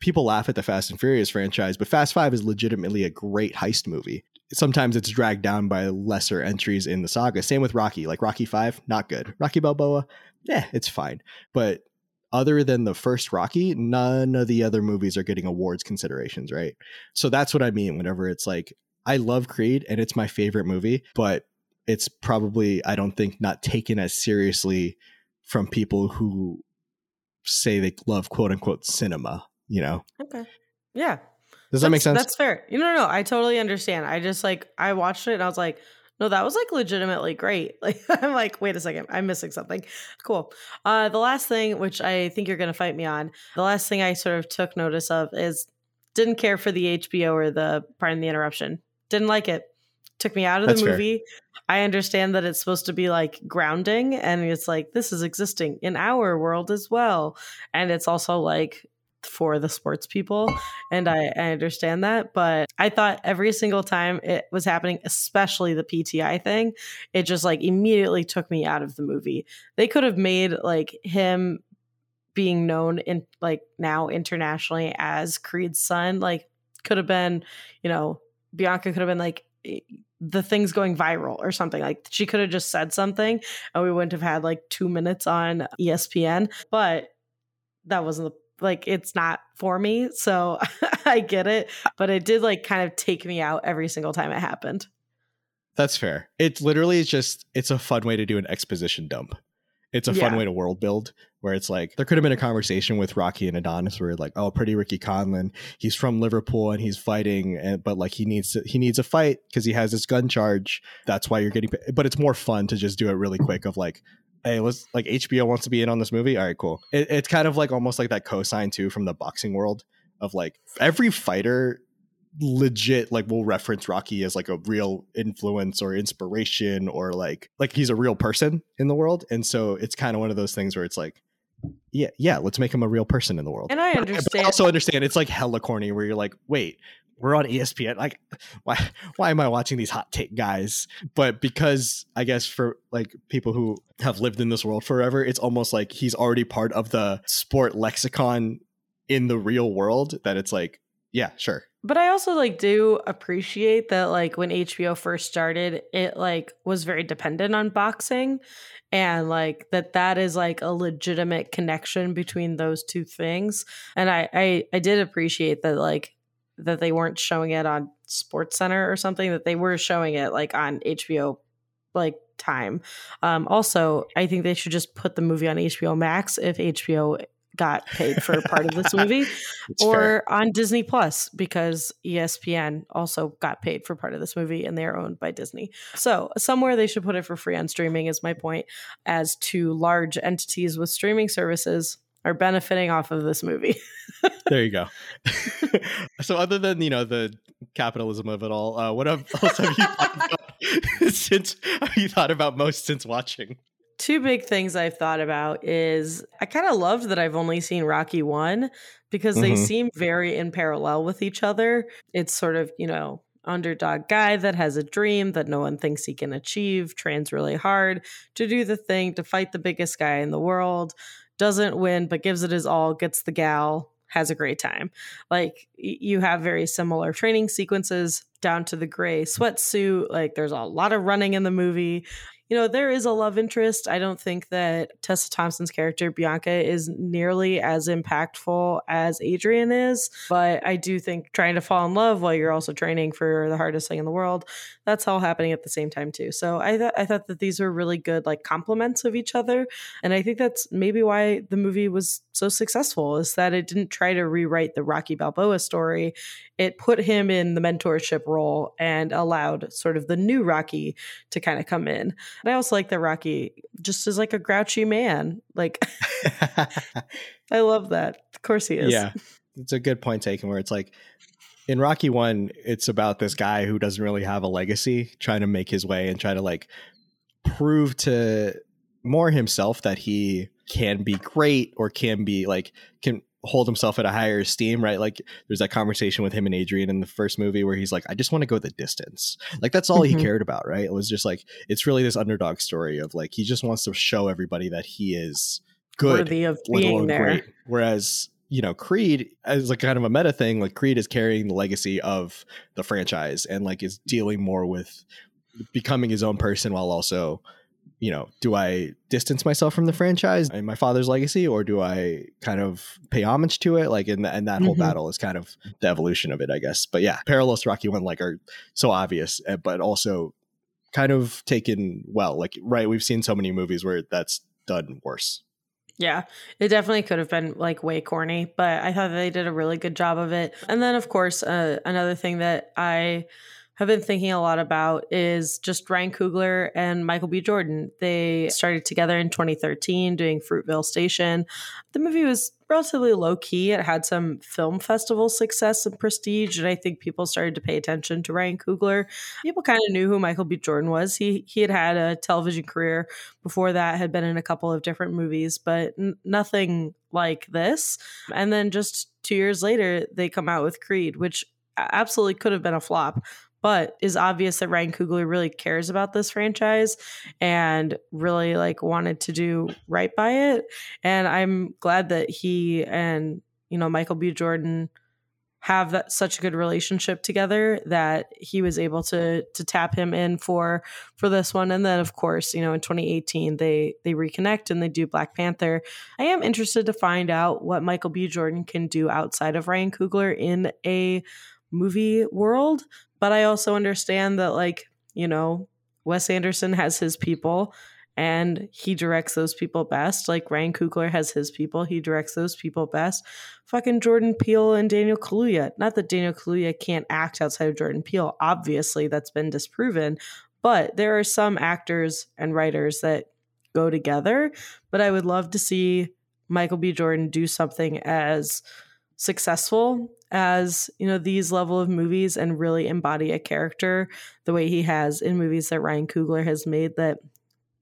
people laugh at the Fast and Furious franchise, but Fast 5 is legitimately a great heist movie sometimes it's dragged down by lesser entries in the saga. Same with Rocky. Like Rocky 5, not good. Rocky Balboa, yeah, it's fine. But other than the first Rocky, none of the other movies are getting awards considerations, right? So that's what I mean whenever it's like I love Creed and it's my favorite movie, but it's probably I don't think not taken as seriously from people who say they love quote unquote cinema, you know. Okay. Yeah. Does that make sense? That's fair. You know, no, I totally understand. I just like I watched it and I was like, no, that was like legitimately great. Like I'm like, wait a second, I'm missing something. Cool. Uh the last thing, which I think you're gonna fight me on, the last thing I sort of took notice of is didn't care for the HBO or the pardon the interruption. Didn't like it. Took me out of That's the movie. Fair. I understand that it's supposed to be like grounding and it's like this is existing in our world as well. And it's also like for the sports people and I, I understand that but i thought every single time it was happening especially the pti thing it just like immediately took me out of the movie they could have made like him being known in like now internationally as creed's son like could have been you know bianca could have been like the thing's going viral or something. Like she could have just said something and we wouldn't have had like two minutes on ESPN. But that wasn't the like it's not for me. So I get it. But it did like kind of take me out every single time it happened. That's fair. It's literally is just it's a fun way to do an exposition dump. It's a fun way to world build where it's like there could have been a conversation with Rocky and Adonis where like, oh, pretty Ricky Conlan, he's from Liverpool and he's fighting, and, but like he needs to, he needs a fight because he has this gun charge. That's why you're getting. But it's more fun to just do it really quick. Of like, hey, let's like HBO wants to be in on this movie. All right, cool. It, it's kind of like almost like that cosign too from the boxing world of like every fighter legit like will reference Rocky as like a real influence or inspiration or like like he's a real person in the world and so it's kind of one of those things where it's like yeah yeah let's make him a real person in the world And I But- but I understand. also understand it's like hella corny where you're like wait we're on ESPN like why why am I watching these hot take guys? But because I guess for like people who have lived in this world forever it's almost like he's already part of the sport lexicon in the real world that it's like yeah sure. But I also like do appreciate that like when HBO first started, it like was very dependent on boxing and like that that is like a legitimate connection between those two things. And I I, I did appreciate that like that they weren't showing it on Sports Center or something that they were showing it like on HBO like time. Um also, I think they should just put the movie on HBO Max if HBO got paid for part of this movie or fair. on Disney Plus because ESPN also got paid for part of this movie and they're owned by Disney. So, somewhere they should put it for free on streaming, is my point, as to large entities with streaming services are benefiting off of this movie. there you go. so, other than you know the capitalism of it all, uh, what else have you thought about since have you thought about most since watching? Two big things I've thought about is I kind of love that I've only seen Rocky 1 because they Mhm. seem very in parallel with each other. It's sort of, you know, underdog guy that has a dream that no one thinks he can achieve, trains really hard to do the thing, to fight the biggest guy in the world, doesn't win, but gives it his all, gets the gal, has a great time. Like you have very similar training sequences down to the gray sweatsuit. Like there's a lot of running in the movie. You know, there is a love interest. I don't think that Tessa Thompson's character, Bianca, is nearly as impactful as Adrian is. But I do think trying to fall in love while you're also training for the hardest thing in the world, that's all happening at the same time too. So I th- I thought that these were really good like complements of each other, and I think that's maybe why the movie was so successful is that it didn't try to rewrite the Rocky Balboa story. It put him in the mentorship role and allowed sort of the new Rocky to kind of come in. And I also like that Rocky just is like a grouchy man. Like I love that. Of course he is. yeah, it's a good point taken. Where it's like in Rocky One, it's about this guy who doesn't really have a legacy, trying to make his way and try to like prove to more himself that he can be great or can be like can hold himself at a higher esteem right like there's that conversation with him and adrian in the first movie where he's like i just want to go the distance like that's all Mhm. he cared about right it was just like it's really this underdog story of like he just wants to show everybody that he is good Worthy of being there. great. Whereas, you know, Creed as like kind of a meta thing, like Creed is carrying the legacy of the franchise and like is dealing more with becoming his own person while also, you know, do I distance myself from the franchise and my father's legacy or do I kind of pay homage to it? Like, and, and that whole Mhm. battle is kind of the evolution of it, I guess. But yeah, parallels to Rocky One like are so obvious, eh, but also kind of taken well. Like, right, we've seen so many movies where that's done worse. Yeah, it definitely could have been like way corny, but I thought they did a really good job of it. And then, of course, uh, another thing that I have been thinking a lot about is just Ryan Coogler and Michael B. Jordan. They started together in 2013 doing Fruitvale Station. The movie was relatively low key. It had some film festival success and prestige, and I think people started to pay attention to Ryan Coogler. People kind of knew who Michael B. Jordan was. He he had had a television career before that, had been in a couple of different movies, but n- nothing like this. And then just two years later, they come out with Creed, which absolutely could have been a flop but is obvious that Ryan Coogler really cares about this franchise and really like wanted to do right by it. And I'm glad that he and you know Michael B. Jordan have that such a good relationship together that he was able to to tap him in for for this one and then of course you know in 2018 they they reconnect and they do Black Panther. I am interested to find out what Michael B Jordan can do outside of Ryan Coogler in a movie world but I also understand that, like, you know, Wes Anderson has his people and he directs those people best. Like Ryan Coogler has his people, he directs those people best. Fucking Jordan Peele and Daniel Kaluuya. Not that Daniel Kaluuya can't act outside of Jordan Peele. Obviously, that's been disproven. But there are some actors and writers that go together. But I would love to see Michael B. Jordan do something as successful as you know these level of movies and really embody a character the way he has in movies that Ryan Coogler has made that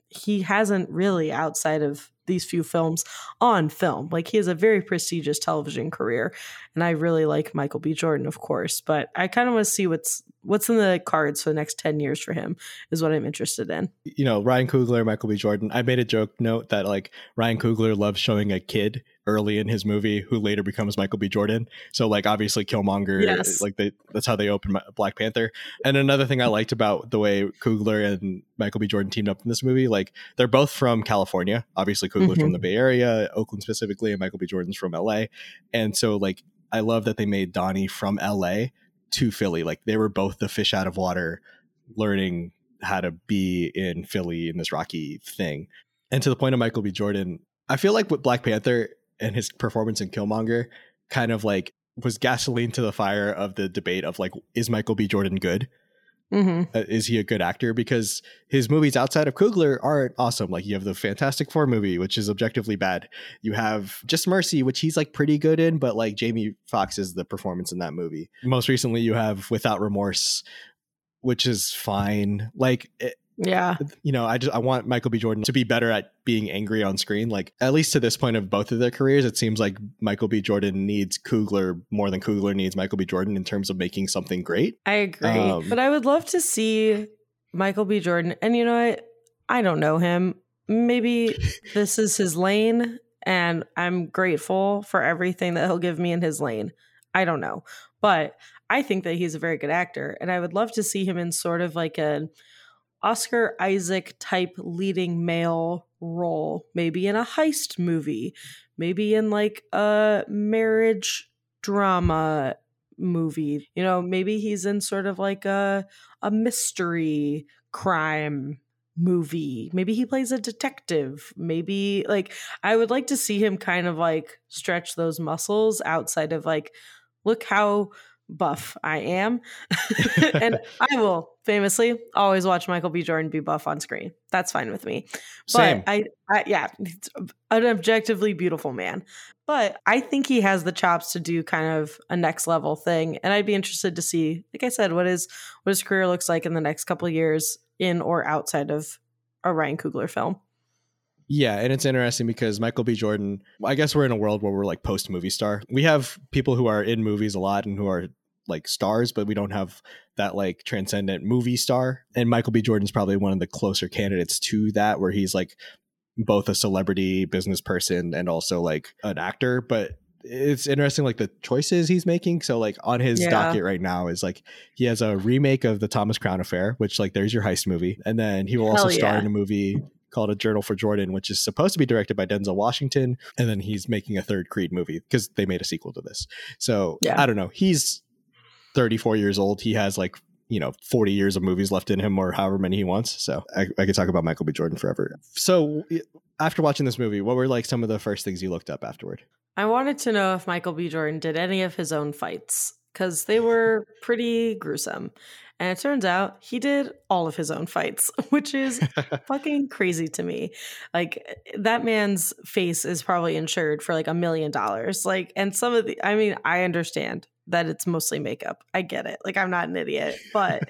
he hasn't really outside of these few films on film. Like he has a very prestigious television career, and I really like Michael B. Jordan, of course. But I kind of want to see what's what's in the cards for the next ten years for him. Is what I'm interested in. You know, Ryan Coogler, Michael B. Jordan. I made a joke note that like Ryan Coogler loves showing a kid early in his movie who later becomes Michael B. Jordan. So like obviously Killmonger, yes. like they that's how they open Black Panther. And another thing I liked about the way Coogler and Michael B. Jordan teamed up in this movie, like they're both from California. Obviously Coogler's mm-hmm. from the Bay Area, Oakland specifically, and Michael B. Jordan's from LA. And so like I love that they made Donnie from LA to Philly. Like they were both the fish out of water learning how to be in Philly in this rocky thing. And to the point of Michael B. Jordan, I feel like with Black Panther, and his performance in Killmonger kind of like was gasoline to the fire of the debate of like, is Michael B. Jordan good? Mm-hmm. Uh, is he a good actor? Because his movies outside of Coogler aren't awesome. Like you have the Fantastic Four movie, which is objectively bad. You have Just Mercy, which he's like pretty good in, but like Jamie Foxx is the performance in that movie. Most recently, you have Without Remorse, which is fine. Like it, yeah. You know, I just I want Michael B. Jordan to be better at being angry on screen. Like at least to this point of both of their careers, it seems like Michael B. Jordan needs Coogler more than Coogler needs Michael B. Jordan in terms of making something great. I agree. Um, but I would love to see Michael B. Jordan. And you know what? I don't know him. Maybe this is his lane and I'm grateful for everything that he'll give me in his lane. I don't know. But I think that he's a very good actor and I would love to see him in sort of like a Oscar Isaac type leading male role, maybe in a heist movie, maybe in like a marriage drama movie. You know, maybe he's in sort of like a a mystery crime movie. Maybe he plays a detective. Maybe like I would like to see him kind of like stretch those muscles outside of like look how buff I am. and I will famously always watch Michael B. Jordan be buff on screen. That's fine with me. Same. But I, I yeah, an objectively beautiful man. But I think he has the chops to do kind of a next level thing. And I'd be interested to see, like I said, what is what his career looks like in the next couple of years in or outside of a Ryan Coogler film. Yeah, and it's interesting because Michael B. Jordan, I guess we're in a world where we're like post movie star. We have people who are in movies a lot and who are like stars, but we don't have that like transcendent movie star. And Michael B. Jordan's probably one of the closer candidates to that, where he's like both a celebrity business person and also like an actor. But it's interesting like the choices he's making so like on his yeah. docket right now is like he has a remake of the thomas crown affair which like there's your heist movie and then he will Hell also yeah. star in a movie called A Journal for Jordan, which is supposed to be directed by Denzel Washington. And then he's making a third Creed movie because they made a sequel to this. So yeah. I don't know. He's 34 years old. He has like, you know, 40 years of movies left in him or however many he wants. So I, I could talk about Michael B. Jordan forever. So after watching this movie, what were like some of the first things you looked up afterward? I wanted to know if Michael B. Jordan did any of his own fights. because they were pretty gruesome. And it turns out he did all of his own fights, which is fucking crazy to me. Like that man's face is probably insured for like a million dollars. Like, and some of the, I mean, I understand that it's mostly makeup. I get it. Like, I'm not an idiot, but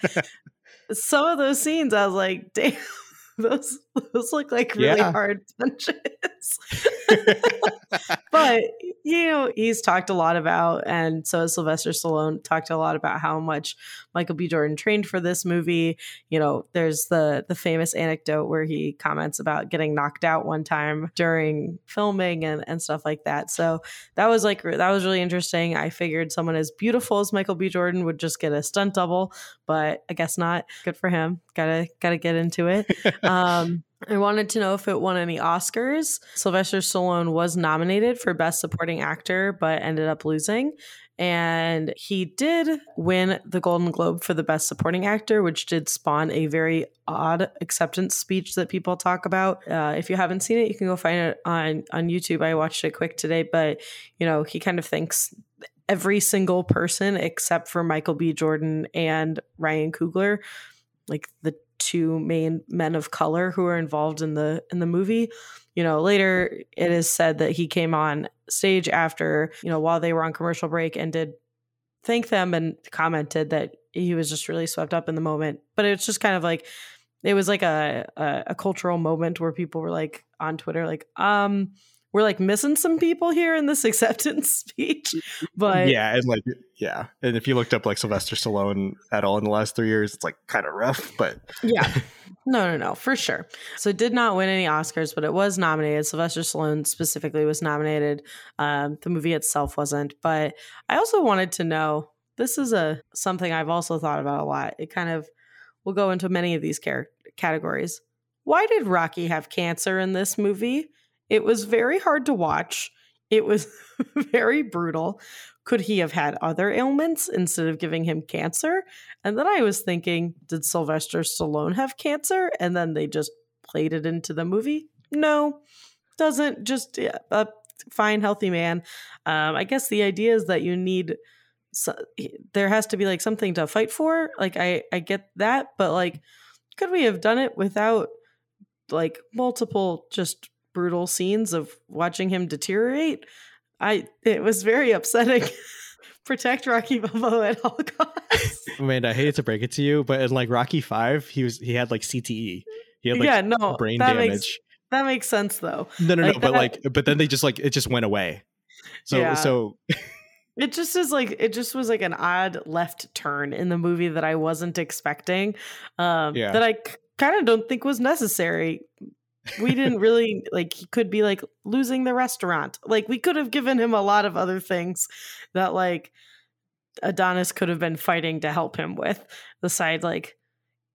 some of those scenes, I was like, damn, those those look like really yeah. hard punches. but you know, he's talked a lot about, and so has Sylvester Stallone talked a lot about how much Michael B. Jordan trained for this movie. You know, there's the the famous anecdote where he comments about getting knocked out one time during filming and and stuff like that. So that was like that was really interesting. I figured someone as beautiful as Michael B. Jordan would just get a stunt double, but I guess not. Good for him. Gotta gotta get into it. Um, I wanted to know if it won any Oscars. Sylvester Stallone was nominated for Best Supporting Actor, but ended up losing. And he did win the Golden Globe for the Best Supporting Actor, which did spawn a very odd acceptance speech that people talk about. Uh, if you haven't seen it, you can go find it on on YouTube. I watched it quick today, but you know he kind of thinks every single person except for Michael B. Jordan and Ryan Coogler, like the two main men of color who are involved in the in the movie. You know, later it is said that he came on stage after, you know, while they were on commercial break and did thank them and commented that he was just really swept up in the moment. But it's just kind of like it was like a, a, a cultural moment where people were like on Twitter, like, um, we're like missing some people here in this acceptance speech. But yeah, and like yeah, and if you looked up like Sylvester Stallone at all in the last three years, it's like kind of rough. But yeah, no, no, no, for sure. So it did not win any Oscars, but it was nominated. Sylvester Stallone specifically was nominated. Um, the movie itself wasn't. But I also wanted to know. This is a something I've also thought about a lot. It kind of will go into many of these car- categories. Why did Rocky have cancer in this movie? It was very hard to watch. It was very brutal. Could he have had other ailments instead of giving him cancer? And then I was thinking, did Sylvester Stallone have cancer? And then they just played it into the movie? No, doesn't. Just a fine, healthy man. Um, I guess the idea is that you need. So, there has to be like something to fight for. Like I, I get that, but like, could we have done it without like multiple just brutal scenes of watching him deteriorate. I it was very upsetting. Protect Rocky Balboa at all costs. Man, I hate to break it to you, but in like Rocky Five, he was he had like CTE. He had like yeah, no, brain damage. Makes, that makes sense though. No, no, like, no. But like, but then they just like it just went away. So yeah. so. It just is like it just was like an odd left turn in the movie that I wasn't expecting. Um, yeah. That I c- kind of don't think was necessary we didn't really like he could be like losing the restaurant. Like we could have given him a lot of other things that like adonis could have been fighting to help him with side like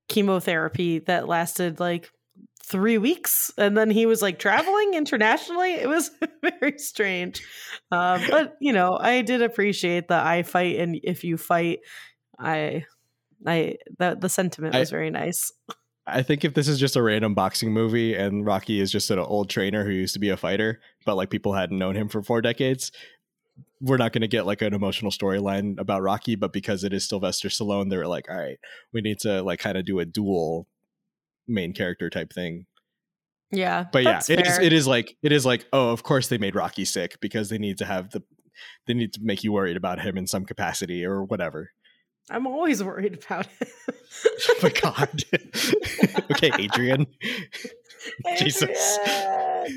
chemotherapy that lasted like three weeks and then he was like traveling internationally. It was very strange. Um, but you know i did appreciate the i fight and if you fight i i the, the sentiment was I, very nice I think if this is just a random boxing movie and Rocky is just an old trainer who used to be a fighter, but like people hadn't known him for four decades, we're not going to get like an emotional storyline about Rocky. But because it is Sylvester Stallone, they're like, all right, we need to like kind of do a dual main character type thing. Yeah, but yeah, it is, it is like it is like oh, of course they made Rocky sick because they need to have the they need to make you worried about him in some capacity or whatever. I'm always worried about him. oh my god. okay, Adrian. Jesus. I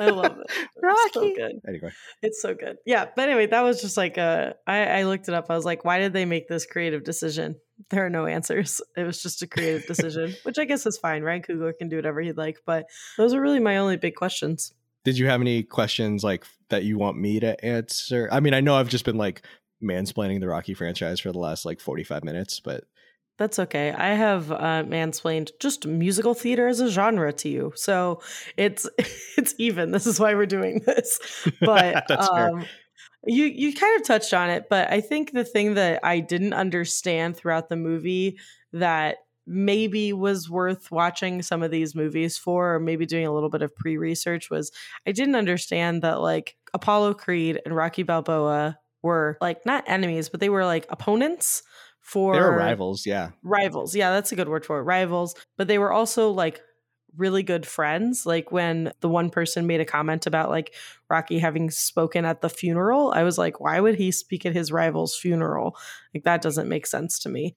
love it. Rocky. It's so good. Anyway. It's so good. Yeah. But anyway, that was just like a I, I looked it up. I was like, why did they make this creative decision? There are no answers. It was just a creative decision, which I guess is fine. Ryan Coogler can do whatever he'd like. But those are really my only big questions. Did you have any questions like that you want me to answer? I mean, I know I've just been like mansplaining the Rocky franchise for the last like 45 minutes, but that's okay. I have uh, mansplained just musical theater as a genre to you, so it's it's even. This is why we're doing this. But um, you you kind of touched on it, but I think the thing that I didn't understand throughout the movie that maybe was worth watching some of these movies for, or maybe doing a little bit of pre research was I didn't understand that like Apollo Creed and Rocky Balboa were like not enemies, but they were like opponents for They were rivals, yeah. rivals. Yeah, that's a good word for it. Rivals. But they were also like really good friends. Like when the one person made a comment about like Rocky having spoken at the funeral, I was like, why would he speak at his rival's funeral? Like that doesn't make sense to me.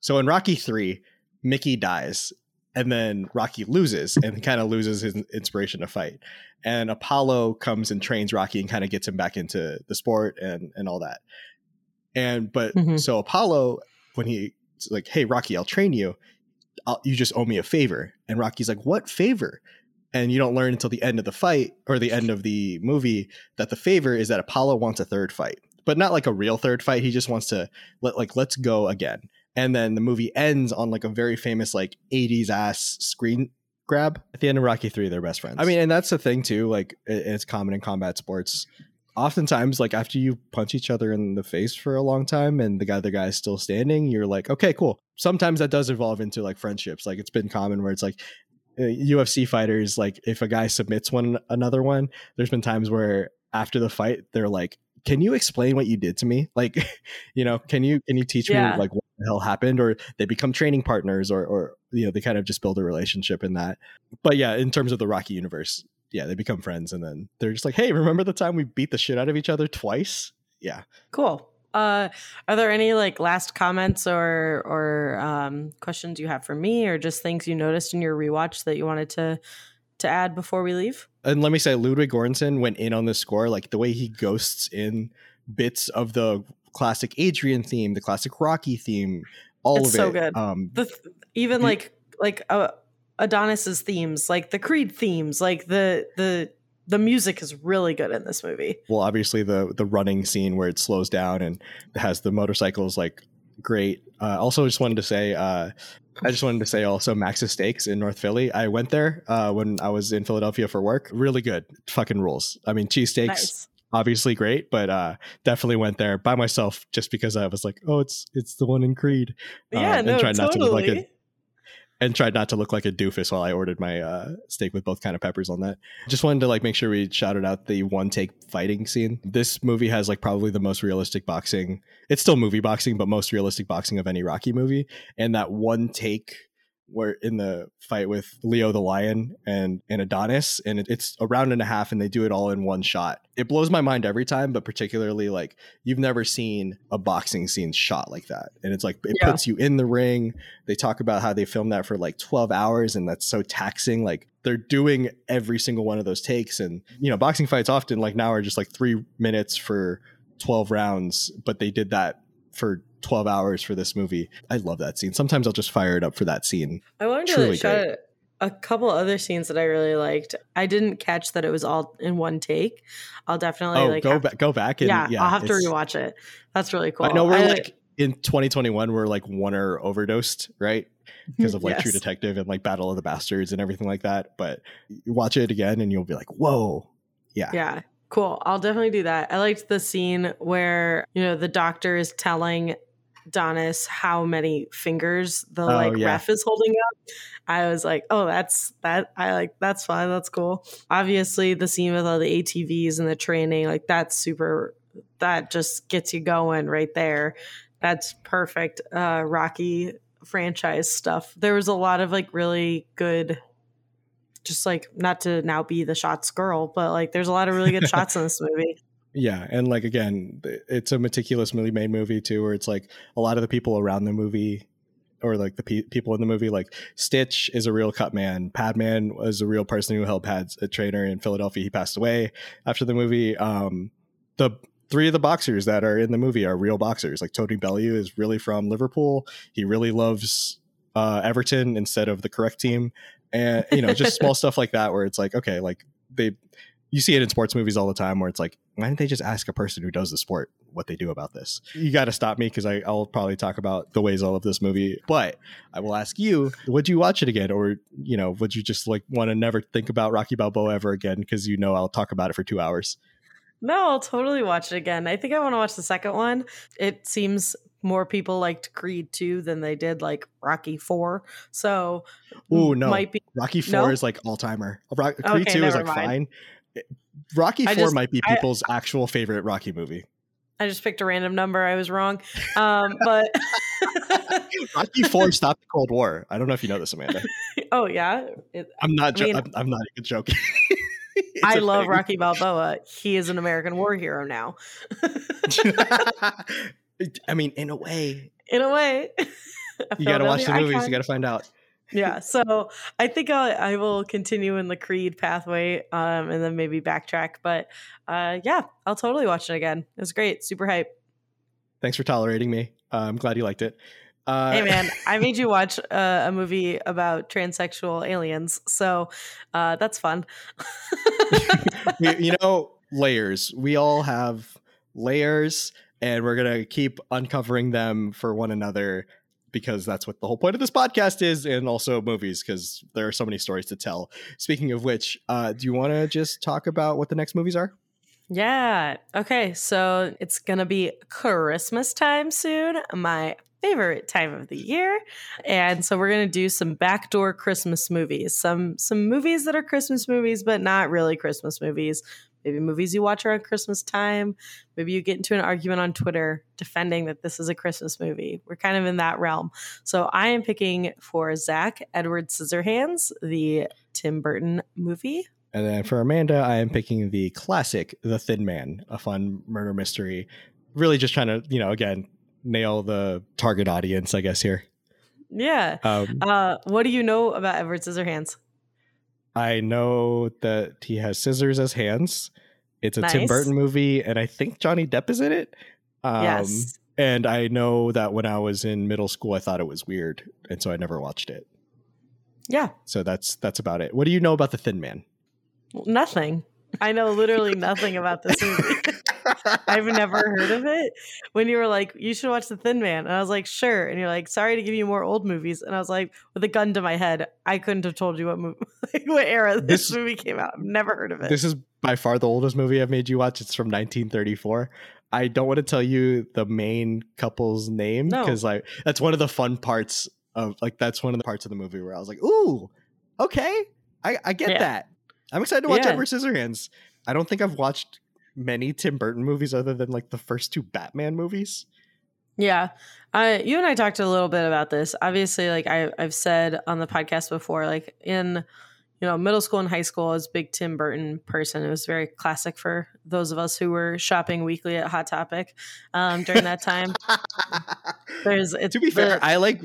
So in Rocky 3, Mickey dies and then Rocky loses and kind of loses his inspiration to fight. And Apollo comes and trains Rocky and kind of gets him back into the sport and and all that. And but Mhm. so Apollo when he's like, "Hey Rocky, I'll train you. I'll, you just owe me a favor." And Rocky's like, "What favor?" And you don't learn until the end of the fight or the end of the movie that the favor is that Apollo wants a third fight, but not like a real third fight. He just wants to let like let's go again and then the movie ends on like a very famous like 80s ass screen grab. At the end of rocky 3 they're best friends. I mean and that's the thing too like it's common in combat sports. Oftentimes like after you punch each other in the face for a long time and the other guy is still standing you're like okay cool. Sometimes that does evolve into like friendships. Like it's been common where it's like uh, ufc fighters like if a guy submits one another one there's been times where after the fight they're like can you explain what you did to me? Like you know can you can you teach Yeah. me like what the hell happened or they become training partners or or you know they kind of just build a relationship in that but yeah in terms of the rocky universe yeah they become friends and then they're just like hey remember the time we beat the shit out of each other twice yeah Cool. Uh, are there any like last comments or or um, questions you have for me, or just things you noticed in your rewatch that you wanted to to add before we leave? and let me say ludwig Göransson went in on the score like the way he ghosts in bits of the classic adrian theme the classic rocky theme all It's of so it good. um The th- even You- like like uh, Adonis's themes, like the Creed themes, like the the the music is really good in this movie. well obviously the the running scene where it slows down and has the motorcycles like great uh, also just wanted to say uh i just wanted to say also max's steaks in north philly i went there uh when i was in philadelphia for work really good fucking rules i mean cheesesteaks Nice. Obviously great but uh definitely went there by myself just because i was like oh it's it's the one in creed uh, Yeah, and no, tried not to look like totally. a and tried not to look like a doofus while I ordered my uh, steak with both kind of peppers on that. Just wanted to like make sure we shouted out the one take fighting scene. This movie has like probably the most realistic boxing. It's still movie boxing, but most realistic boxing of any Rocky movie. And that one take where in the fight with Leo the Lion and, and Adonis, and it, it's a round and a half, and they do it all in one shot. It blows my mind every time, but particularly like you've never seen a boxing scene shot like that, and it's like it Yeah. puts you in the ring. They talk about how they filmed that for like twelve hours, and that's so taxing. Like they're doing every single one of those takes, and you know, boxing fights often like now are just like three minutes for twelve rounds, but they did that for 12 hours for this movie. I love that scene. Sometimes I'll just fire it up for that scene. I wanted to shout out a couple other scenes that I really liked. I didn't catch that it was all in one take. I'll definitely oh, like go back go back and yeah, yeah, I'll have to rewatch it. That's really cool. I know we're I- like in 2021 we're like oner overdosed, right? Because of like True Detective and like Battle of the Bastards and everything like that. But you watch it again and you'll be like, whoa. Yeah. Yeah. Cool. I'll definitely do that. I liked the scene where, you know, the doctor is telling Donis how many fingers the like Oh, yeah. ref is holding up. I was like, oh, that's that. I like that's fine. That's cool. Obviously, the scene with all the ATVs and the training, like that's super. That just gets you going right there. That's perfect. Uh, Rocky franchise stuff. There was a lot of like really good just like not to now be the shots girl, but like there's a lot of really good shots in this movie. Yeah, and like again, it's a meticulously made movie too, where it's like a lot of the people around the movie, or like the pe- people in the movie, like Stitch is a real cut man. Padman was a real person who helped Pad's a trainer in Philadelphia. He passed away after the movie. Um, the three of the boxers that are in the movie are real boxers. Like Tony Bellew is really from Liverpool. He really loves uh, Everton instead of the correct team, and you know just small stuff like that where it's like okay, like they you see it in sports movies all the time where it's like, why didn't they just ask a person who does the sport what they do about this? You got to stop me because I'll probably talk about the ways I love this movie, but I will ask you, would you watch it again? Or, you know, would you just like want to never think about Rocky Balboa ever again because you know I'll talk about it for two hours? No, I'll totally watch it again. I think I want to watch the second one. It seems more people liked Creed 2 than they did like Rocky 4. So Ooh, no. might be Rocky 4 No? is like all timer. Rock- Creed Okay, 2 is like mind. fine. Rocky I 4 just- might be I- people's actual favorite Rocky movie. I just picked a random number. I was wrong. Um, but Rocky Four stopped the Cold War. I don't know if you know this, Amanda. oh yeah, it, I'm not. Jo- I mean- I'm, I'm not even joking. I love thing. Rocky Balboa. He is an American war hero now, I mean, in a way, in a way. You got to watch the Philadelphia movies. You got to find out. Yeah so i think I'll, i will continue in the creed pathway um, and then maybe backtrack but uh, yeah i'll totally watch it again it was great super hype Thanks for tolerating me. Uh, I'm glad you liked it. Uh, hey man i made you watch uh, a movie about transsexual aliens so uh, that's fun you know, layers. We all have layers, and we're gonna keep uncovering them for one another because that's what the whole point of this podcast is, and also movies because there are so many stories to tell. Speaking of which, uh, do you want to just talk about what the next movies are? yeah okay so it's gonna be christmas time soon my favorite time of the year and so we're going to do some backdoor christmas movies some some movies that are christmas movies but not really christmas movies maybe movies you watch around christmas time. Maybe you get into an argument on twitter defending that this is a christmas movie. We're kind of in that realm. So i am picking for zach edward scissorhands the tim burton movie. And then for Amanda, I am picking the classic The Thin Man, a fun murder mystery. Really just trying to, you know, again, nail the target audience, I guess, here. yeah. Um, uh, what do you know about edward scissorhands I know that he has scissors as hands. It's a Tim Burton movie, and I think Johnny Depp is in it. Um, yes And I know that when I was in middle school, I thought it was weird, and so I never watched it. yeah So that's that's about it. What do you know about the Thin Man? Nothing. I know literally nothing about this movie. I've never heard of it. When you were like, you should watch The Thin Man. And I was like, sure. And you're like, sorry to give you more old movies. And I was like, with a gun to my head, I couldn't have told you what movie, what era this, This- movie came out. I've never heard of it. This is by far the oldest movie I've made you watch. It's from 1934. I don't want to tell you the main couple's name No. because like that's one of the fun parts of like that's one of the parts of the movie where I was like, ooh, okay, I, I get Yeah. that. I'm excited to watch Yeah. Edward Scissorhands. I don't think I've watched many Tim Burton movies other than like the first two Batman movies. Yeah. Uh, you and I talked a little bit about this. Obviously, like I, I've said on the podcast before, like in you know middle school and high school, I was a big Tim Burton person. It was very classic for those of us who were shopping weekly at Hot Topic um, during that time. There's it's to be fair, the- I like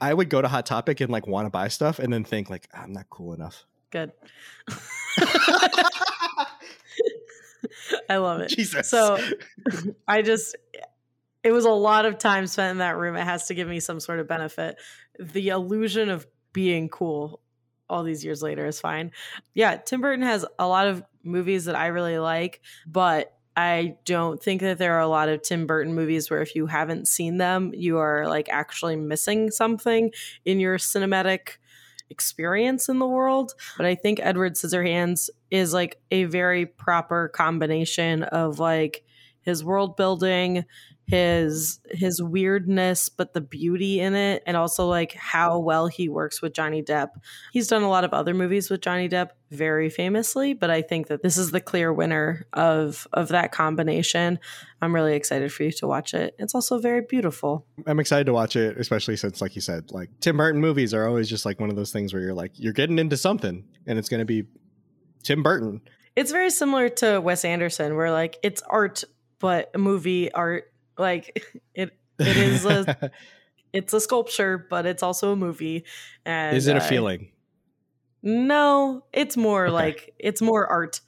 I would go to Hot Topic and like want to buy stuff and then think like I'm not cool enough. good. I love it. Jesus. So I just, it was a lot of time spent in that room. It has to give me some sort of benefit. The illusion of being cool all these years later is fine. Yeah, Tim Burton has a lot of movies that I really like, but I don't think that there are a lot of Tim Burton movies where if you haven't seen them, you are like actually missing something in your cinematic experience in the world. But I think Edward Scissorhands is like a very proper combination of like his world building, his his weirdness, but the beauty in it, and also like how well he works with Johnny Depp. He's done a lot of other movies with Johnny Depp very famously, but I think that this is the clear winner of of that combination. I'm really excited for you to watch it. It's also very beautiful. I'm excited to watch it, especially since, like you said, like Tim Burton movies are always just like one of those things where you're like, you're getting into something, and it's going to be Tim Burton. It's very similar to Wes Anderson, where like it's art, but movie art. Like it, it is a it's a sculpture, but it's also a movie. And Is it a uh, feeling? No, it's more Okay. like it's more art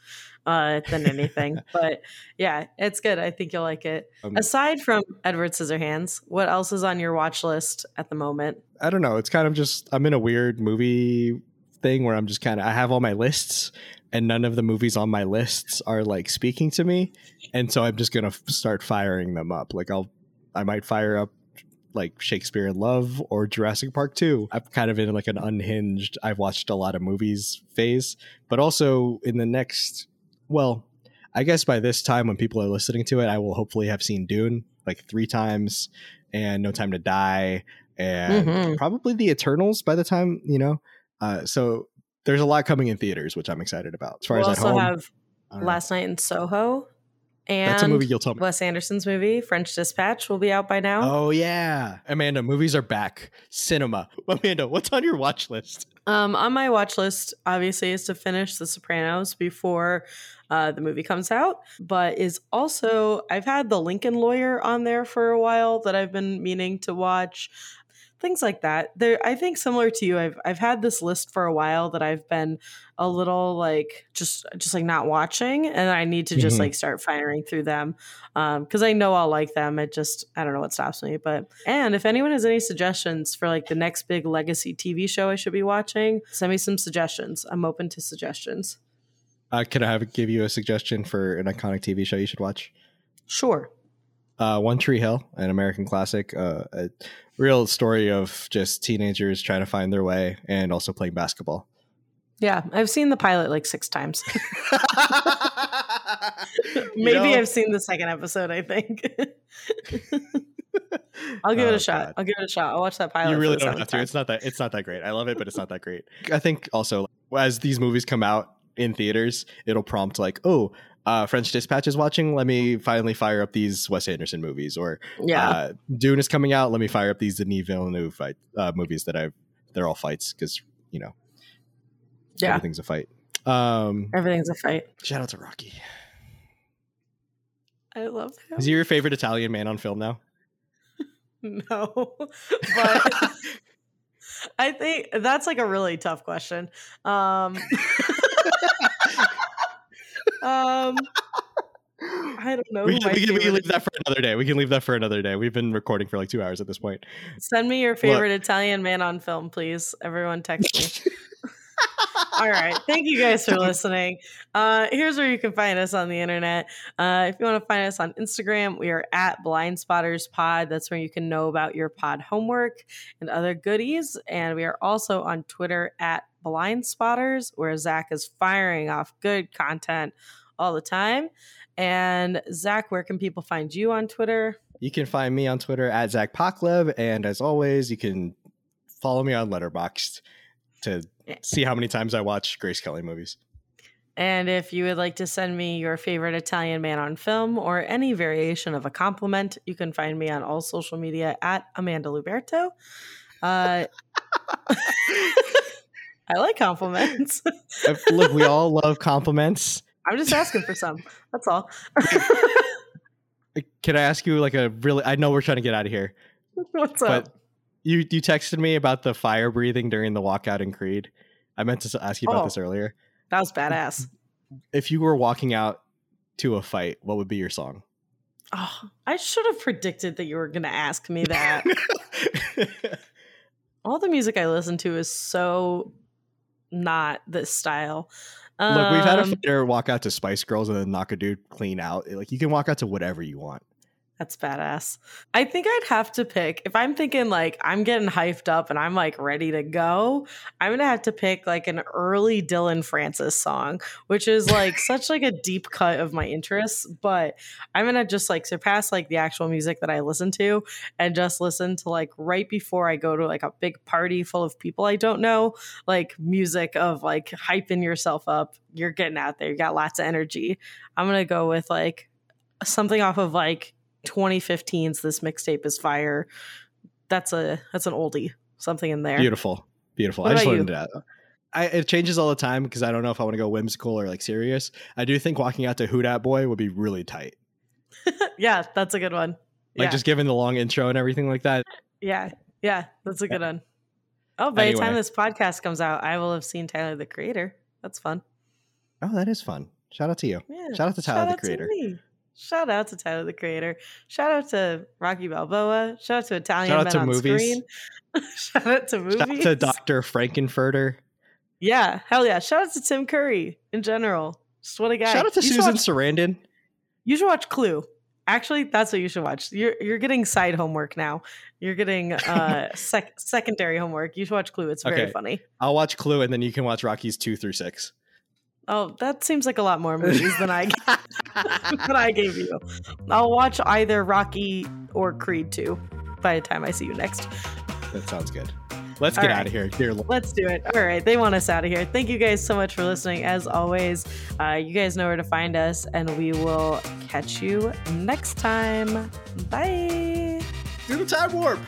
uh, than anything. but yeah, it's good. I think you'll like it. Um, Aside from Edward Scissorhands, what else is on your watch list at the moment? I don't know. It's kind of just I'm in a weird movie thing where I'm just kind of I have all my lists, and none of the movies on my lists are like speaking to me, and so I'm just gonna f- start firing them up. Like I'll I might fire up like Shakespeare in Love or Jurassic Park 2. I'm kind of in like an unhinged, I've watched a lot of movies phase, but also in the next, well, I guess by this time when people are listening to it, I will hopefully have seen Dune like three times and No Time to Die and Mhm. probably The Eternals by the time, you know. Uh, so there's a lot coming in theaters, which I'm excited about. As far we as at also home, have don't know. Last Night in Soho. And That's a movie you'll tell me. Wes Anderson's movie, French Dispatch, will be out by now. Oh yeah, Amanda, movies are back. Cinema. Amanda, what's on your watch list? Um, on my watch list, obviously, is to finish The Sopranos before uh, the movie comes out, but is also I've had The Lincoln Lawyer on there for a while that I've been meaning to watch. Things like that. There, I think similar to you, I've I've had this list for a while that I've been a little like just just like not watching, and I need to just Mhm. like start firing through them because I know I'll like them. It just I don't know what stops me. But and if anyone has any suggestions for like the next big legacy TV show I should be watching, send me some suggestions. I'm open to suggestions. Uh, can I have give you a suggestion for an iconic TV show you should watch? Sure. Uh, One Tree Hill, an American classic, uh, a real story of just teenagers trying to find their way and also playing basketball. Yeah, I've seen the pilot like six times. Maybe know? I've seen the second episode. I think. I'll give it Oh, a shot. God. I'll give it a shot. I'll watch that pilot. you really don't have to. time. It's not that. It's not that great. I love it, but it's not that great. I think also as these movies come out in theaters, it'll prompt like, oh, uh, French Dispatch is watching. Let me finally fire up these Wes Anderson movies, or Yeah. uh, Dune is coming out. Let me fire up these Denis Villeneuve fight uh, movies that I've. They're all fights because you know yeah. everything's a fight. Um, Everything's a fight. shout out to Rocky. I love him. Is he your favorite Italian man on film now? No, but I think that's like a really tough question. Um, um, I don't know. we, can, we, can, we can leave that for another day. We can leave that for another day. We've been recording for like two hours at this point. Send me your favorite Italian man on film, please. Everyone, text me. All right. Thank you guys for listening. Uh, here's where you can find us on the internet. Uh, if you want to find us on Instagram, we are at Blind Spotters Pod. That's where you can know about your pod homework and other goodies. And we are also on Twitter at Blind Spotters, where Zach is firing off good content all the time. And Zach, where can people find you on Twitter? You can find me on Twitter at Zach Pokleb, and as always, you can follow me on Letterboxd to see how many times I watch Grace Kelly movies. And if you would like to send me your favorite Italian man on film or any variation of a compliment, you can find me on all social media at Amanda Luberto. Uh, I like compliments. Look, we all love compliments. I'm just asking for some. That's all. Can I ask you like a really? I know we're trying to get out of here, What's up? you you texted me about the fire breathing during the walkout in Creed. I meant to ask you about Oh. this earlier. that was badass. If you were walking out to a fight, what would be your song? Oh, I should have predicted that you were going to ask me that. all the music I listen to is so not this style. Look, we've had a Um, fighter walk out to Spice Girls and then knock a dude clean out. Like you can walk out to whatever you want. That's badass. I think I'd have to pick if I'm thinking like I'm getting hyped up and I'm like ready to go. I'm gonna have to pick like an early Dillon Francis song, which is like such like a deep cut of my interests. But I'm gonna just like surpass like the actual music that I listen to and just listen to like right before I go to like a big party full of people I don't know, like music of like hyping yourself up. You're getting out there. You got lots of energy. I'm gonna go with like something off of like 2015's this mixtape is fire that's a that's an oldie something in there Beautiful, beautiful. What I just about wanted to. I, it changes all the time because I don't know if I want to go whimsical or like serious. I do think walking out to Who Dat Boy would be really tight. yeah that's a good one Like yeah just given the long intro and everything like that. yeah yeah that's a good one oh by the time this podcast comes out i will have seen tyler the creator that's fun Oh, that is fun. Shout out to you. yeah Shout out to Tyler, the out creator. Shout out to tyler the creator shout out to rocky balboa shout out to italian Shout out men to on movies. screen shout out to movies Shout out to Dr. Frank-N-Furter. yeah hell yeah shout out to tim curry in general just what a guy Shout out to You Susan watch- Sarandon. You should watch Clue. Actually, that's what you should watch. You're you're getting side homework now. You're getting uh sec- secondary homework. You should watch Clue. It's very Okay. funny. I'll watch Clue and then you can watch Rockies 2 through 6. Oh, that seems like a lot more movies than I than I gave you. I'll watch either Rocky or Creed 2 by the time I see you next. That sounds good. Let's get right. out of here. Dear Lord. Let's do it. All right. They want us out of here. Thank you guys so much for listening. As always, uh, you guys know where to find us, and we will catch you next time. Bye. Do the time warp.